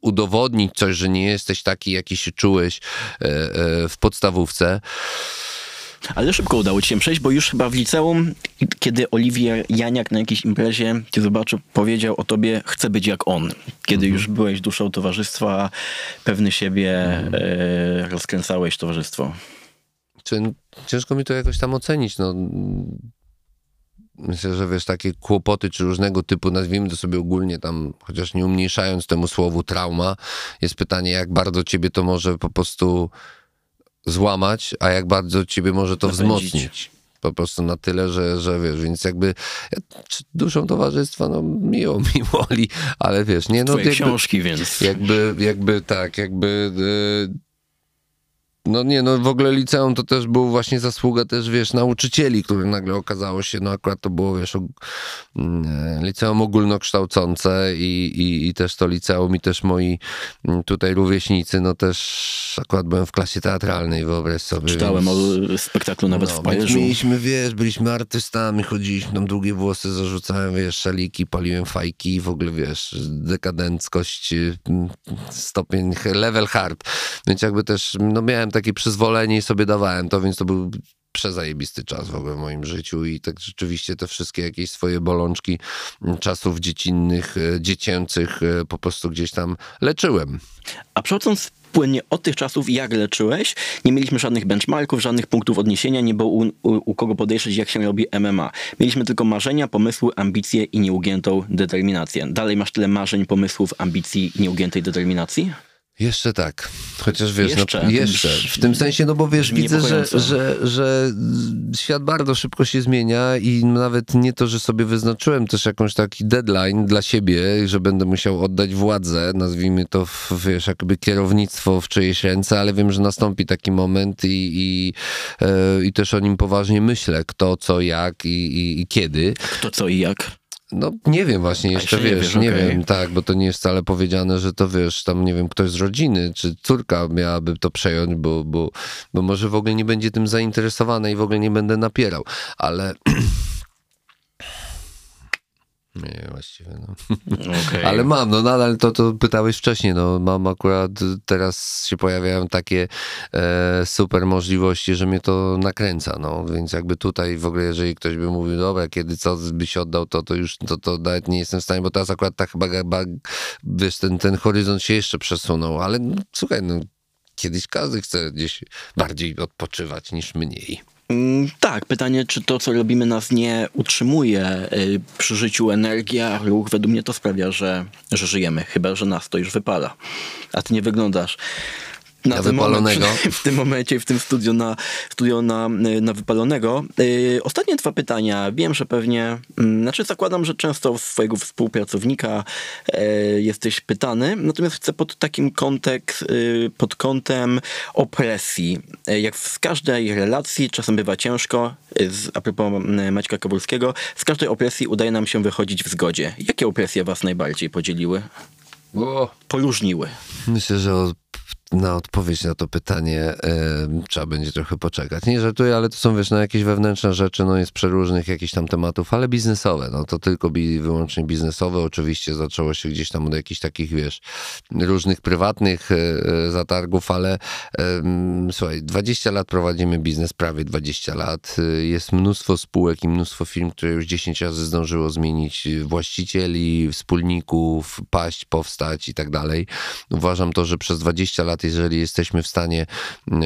udowodnić coś, że nie jesteś taki, jaki się czułeś e, e, w podstawówce. Ale szybko udało ci się przejść, bo już chyba w liceum, kiedy Oliwier Janiak na jakiejś imprezie cię zobaczył, powiedział o tobie, chcę być jak on. Kiedy już byłeś duszą towarzystwa, pewny siebie, e, rozkręcałeś towarzystwo. Czy, ciężko mi to jakoś tam ocenić, no. Myślę, że wiesz, takie kłopoty czy różnego typu, nazwijmy to sobie ogólnie tam, chociaż nie umniejszając temu słowu trauma, jest pytanie, jak bardzo ciebie to może po prostu złamać, a jak bardzo ciebie może to Napędzić. wzmocnić. Po prostu na tyle, że, że wiesz, więc jakby duszą towarzystwa, no miło mi woli, ale wiesz, nie no Twoje jakby, książki, więc... jakby, jakby tak, jakby y, no nie, no w ogóle liceum to też był właśnie zasługa też, wiesz, nauczycieli, które nagle okazało się, no akurat to było, wiesz, og- mm, liceum ogólnokształcące i, i, i też to liceum i też moi mm, tutaj rówieśnicy, no też akurat byłem w klasie teatralnej, wyobraź sobie. Czytałem więc- o spektaklu nawet no, w Paryżu. Mieliśmy, wiesz, byliśmy artystami, chodziliśmy, tam długie włosy zarzucałem, wiesz, szaliki, paliłem fajki, w ogóle, wiesz, dekadenckość, mm, stopień, level hard. Więc jakby też, no miałem takie przyzwolenie i sobie dawałem to, więc to był przezajebisty czas w ogóle w moim życiu i tak rzeczywiście te wszystkie jakieś swoje bolączki czasów dziecinnych, e, dziecięcych e, po prostu gdzieś tam leczyłem. A przechodząc płynnie od tych czasów, jak leczyłeś, nie mieliśmy żadnych benchmarków, żadnych punktów odniesienia, nie było u, u, u kogo podejrzeć, jak się robi MMA. Mieliśmy tylko marzenia, pomysły, ambicje i nieugiętą determinację. Dalej masz tyle marzeń, pomysłów, ambicji i nieugiętej determinacji? Jeszcze tak. Chociaż wiesz, Jeszcze? no, jeszcze. W tym sensie, no bo wiesz, widzę, że, że, że świat bardzo szybko się zmienia i nawet nie to, że sobie wyznaczyłem też jakąś taki deadline dla siebie, że będę musiał oddać władzę, nazwijmy to, w, wiesz, jakby kierownictwo w czyjeś ręce, ale wiem, że nastąpi taki moment i, i, e, i też o nim poważnie myślę, kto, co, jak i, i, i kiedy. Kto co i jak? No nie wiem właśnie, jeszcze, jeszcze nie wiesz, wiesz, nie okej. wiem, tak, bo to nie jest wcale powiedziane, że to wiesz, tam nie wiem, ktoś z rodziny, czy córka miałaby to przejąć, bo, bo, bo może w ogóle nie będzie tym zainteresowana i w ogóle nie będę napierał, ale... Nie, właściwie, no. Okay. Ale mam, no nadal to, to pytałeś wcześniej, no mam akurat, teraz się pojawiają takie e, super możliwości, że mnie to nakręca, no więc jakby tutaj w ogóle, jeżeli ktoś by mówił, dobra, kiedy co byś oddał, to, to już, to, to nawet nie jestem w stanie, bo teraz akurat tak chyba, chyba wiesz, ten, ten horyzont się jeszcze przesunął, ale no, słuchaj, no kiedyś każdy chce gdzieś bardziej odpoczywać niż mniej. Mm, Tak, pytanie, czy to, co robimy, nas nie utrzymuje y, przy życiu energii, a ruch według mnie to sprawia, że, że żyjemy, chyba że nas to już wypala. A ty nie wyglądasz na ten wypalonego. Moment, w tym momencie, w tym studiu na, studio na, na wypalonego. Y, Ostatnie dwa pytania. Wiem, że pewnie, mm, znaczy zakładam, że często swojego współpracownika y, jesteś pytany, natomiast chcę pod takim kontekst, y, pod kątem opresji. Y, Jak w każdej relacji, czasem bywa ciężko, y, z, a propos Maćka Kowalskiego, z każdej opresji udaje nam się wychodzić w zgodzie. Jakie opresje was najbardziej podzieliły? Poróżniły. Myślę, że na odpowiedź na to pytanie e, trzeba będzie trochę poczekać. Nie żartuję, ale to są wiesz, no, jakieś wewnętrzne rzeczy, no jest przeróżnych jakichś tam tematów, ale biznesowe, no to tylko bi, wyłącznie biznesowe. Oczywiście zaczęło się gdzieś tam od jakichś takich, wiesz, różnych prywatnych e, zatargów, ale słuchaj, 20 lat prowadzimy biznes, prawie 20 lat. E, Jest mnóstwo spółek i mnóstwo firm, które już 10 razy zdążyło zmienić właścicieli, wspólników, paść, powstać i tak dalej. Uważam to, że przez 20 lat, jeżeli jesteśmy w stanie, e,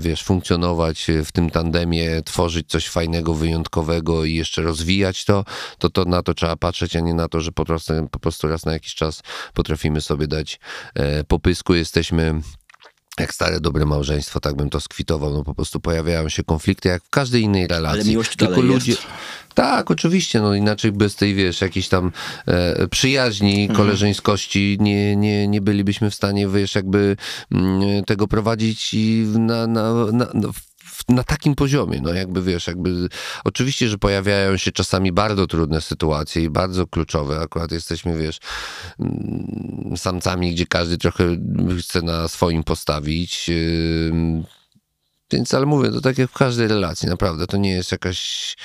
wiesz, funkcjonować w tym tandemie, tworzyć coś fajnego, wyjątkowego i jeszcze rozwijać to, to, to na to trzeba patrzeć, a nie na to, że po prostu, po prostu raz na jakiś czas potrafimy sobie dać e, popysku. Jesteśmy jak stare dobre małżeństwo, tak bym to skwitował. No po prostu pojawiają się konflikty, jak w każdej innej relacji. Ale miłość Tylko dalej ludzie. jest. Tak, oczywiście, no inaczej bez tej, wiesz, jakiejś tam e, przyjaźni, Mhm. koleżeńskości nie, nie, nie bylibyśmy w stanie, wiesz, jakby mm, tego prowadzić i na, na, na, na, takim poziomie, no jakby wiesz, jakby oczywiście, że pojawiają się czasami bardzo trudne sytuacje i bardzo kluczowe, akurat jesteśmy, wiesz, mm, samcami, gdzie każdy trochę chce na swoim postawić. Więc, ale mówię, to tak jak w każdej relacji, naprawdę. To nie jest jakaś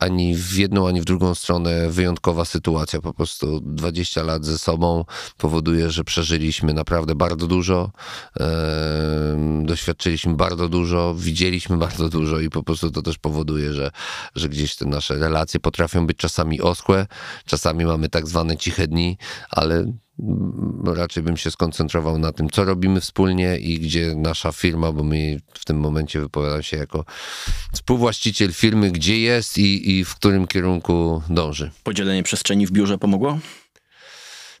ani w jedną, ani w drugą stronę wyjątkowa sytuacja. Po prostu 20 lat ze sobą powoduje, że przeżyliśmy naprawdę bardzo dużo, e, doświadczyliśmy bardzo dużo, widzieliśmy bardzo dużo i po prostu to też powoduje, że, że gdzieś te nasze relacje potrafią być czasami oskłe, czasami mamy tak zwane ciche dni, ale raczej bym się skoncentrował na tym, co robimy wspólnie i gdzie nasza firma, bo my w tym momencie wypowiadam się jako współwłaściciel firmy, gdzie jest i, i w którym kierunku dąży. Podzielenie przestrzeni w biurze pomogło?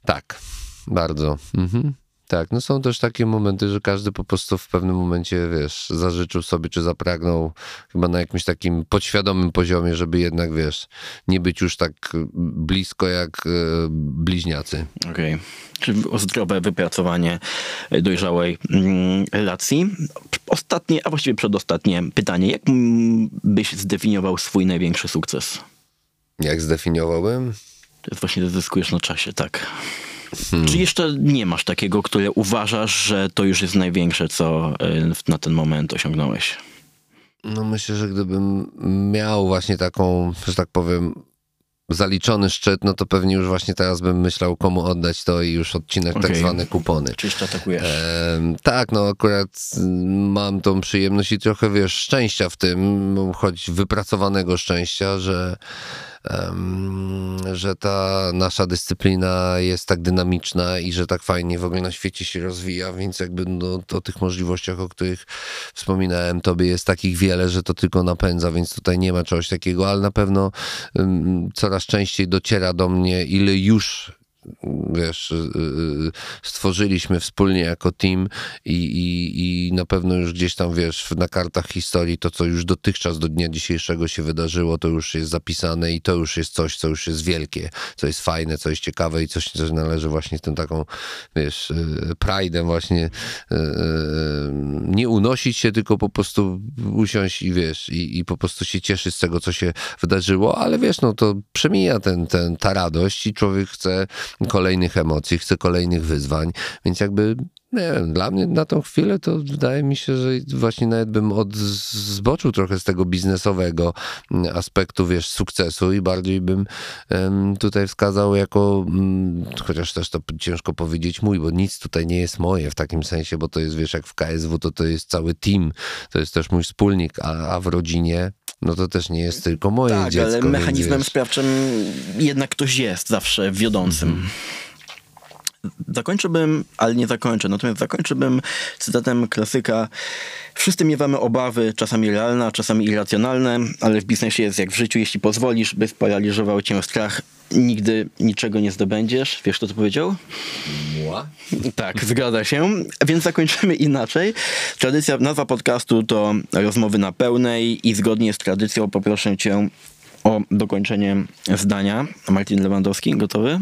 Tak, bardzo. Mhm. Tak, no są też takie momenty, że każdy po prostu w pewnym momencie, wiesz, zażyczył sobie, czy zapragnął chyba na jakimś takim podświadomym poziomie, żeby jednak, wiesz, nie być już tak blisko jak e, bliźniacy. Okej. Okay. Czyli zdrowe wypracowanie dojrzałej mm, relacji. Ostatnie, a właściwie przedostatnie pytanie. Jak byś zdefiniował swój największy sukces? Jak zdefiniowałbym? To jest właśnie, zyskujesz na czasie, tak. Hmm. Czy jeszcze nie masz takiego, które uważasz, że to już jest największe, co y, na ten moment osiągnąłeś? No myślę, że gdybym miał właśnie taką, że tak powiem, zaliczony szczyt, no to pewnie już właśnie teraz bym myślał, komu oddać to i już odcinek okay. tak zwane kupony. Czy jeszcze atakujesz? E, tak, no akurat mam tą przyjemność i trochę, wiesz, szczęścia w tym, choć wypracowanego szczęścia, że że ta nasza dyscyplina jest tak dynamiczna i że tak fajnie w ogóle na świecie się rozwija, więc jakby no, o tych możliwościach, o których wspominałem tobie jest takich wiele, że to tylko napędza, więc tutaj nie ma czegoś takiego, ale na pewno coraz częściej dociera do mnie, ile już wiesz, y, y, stworzyliśmy wspólnie jako team i, i, i na pewno już gdzieś tam, wiesz, na kartach historii to, co już dotychczas do dnia dzisiejszego się wydarzyło, to już jest zapisane i to już jest coś, co już jest wielkie, co jest fajne, co jest ciekawe i coś, co należy właśnie tym taką, wiesz, y, pride'em właśnie nie unosić się, tylko po prostu usiąść i wiesz, i, i po prostu się cieszyć z tego, co się wydarzyło, ale wiesz, no to przemija ten, ten, ta radość i człowiek chce kolejnych emocji, chcę kolejnych wyzwań, więc jakby nie wiem, dla mnie na tą chwilę to wydaje mi się, że właśnie nawet bym od zboczył trochę z tego biznesowego aspektu, wiesz, sukcesu i bardziej bym um, tutaj wskazał jako, um, chociaż też to ciężko powiedzieć mój, bo nic tutaj nie jest moje w takim sensie, bo to jest, wiesz, jak w KSW, to to jest cały team, to jest też mój wspólnik, a, a w rodzinie no to też nie jest tylko moje tak, dziecko. ale mechanizmem sprawczym jednak ktoś jest zawsze wiodącym. Mm. Zakończyłbym, ale nie zakończę, natomiast zakończyłbym cytatem klasyka. Wszyscy miewamy obawy, czasami realne, czasami irracjonalne, ale w biznesie jest jak w życiu. Jeśli pozwolisz, by sparaliżował cię strach, nigdy niczego nie zdobędziesz. Wiesz, kto to powiedział? Mła? Tak, zgadza się. Więc zakończymy inaczej. Tradycja, nazwa podcastu to rozmowy na pełnej i zgodnie z tradycją poproszę cię o dokończenie zdania. Martin Lewandowski, gotowy?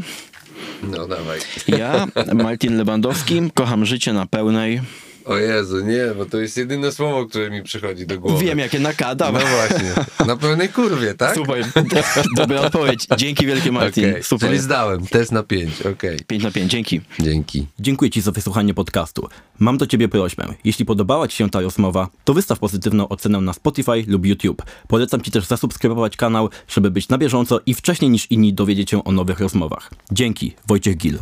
No dawaj. Ja, Martin Lewandowski, kocham życie na pełnej. O Jezu, nie, bo to jest jedyne słowo, które mi przychodzi do głowy. Wiem, jakie nakada. No właśnie, na pełnej kurwie, tak? Super, dobra odpowiedź. Dzięki wielkie Martin, okay. super. Czyli zdałem, test na 5, okej. Okay. 5 na 5, dzięki. Dzięki. Dziękuję Ci za wysłuchanie podcastu. Mam do Ciebie prośbę. Jeśli podobała Ci się ta rozmowa, to wystaw pozytywną ocenę na Spotify lub YouTube. Polecam Ci też zasubskrybować kanał, żeby być na bieżąco i wcześniej niż inni dowiedzieć się o nowych rozmowach. Dzięki, Wojciech Gil.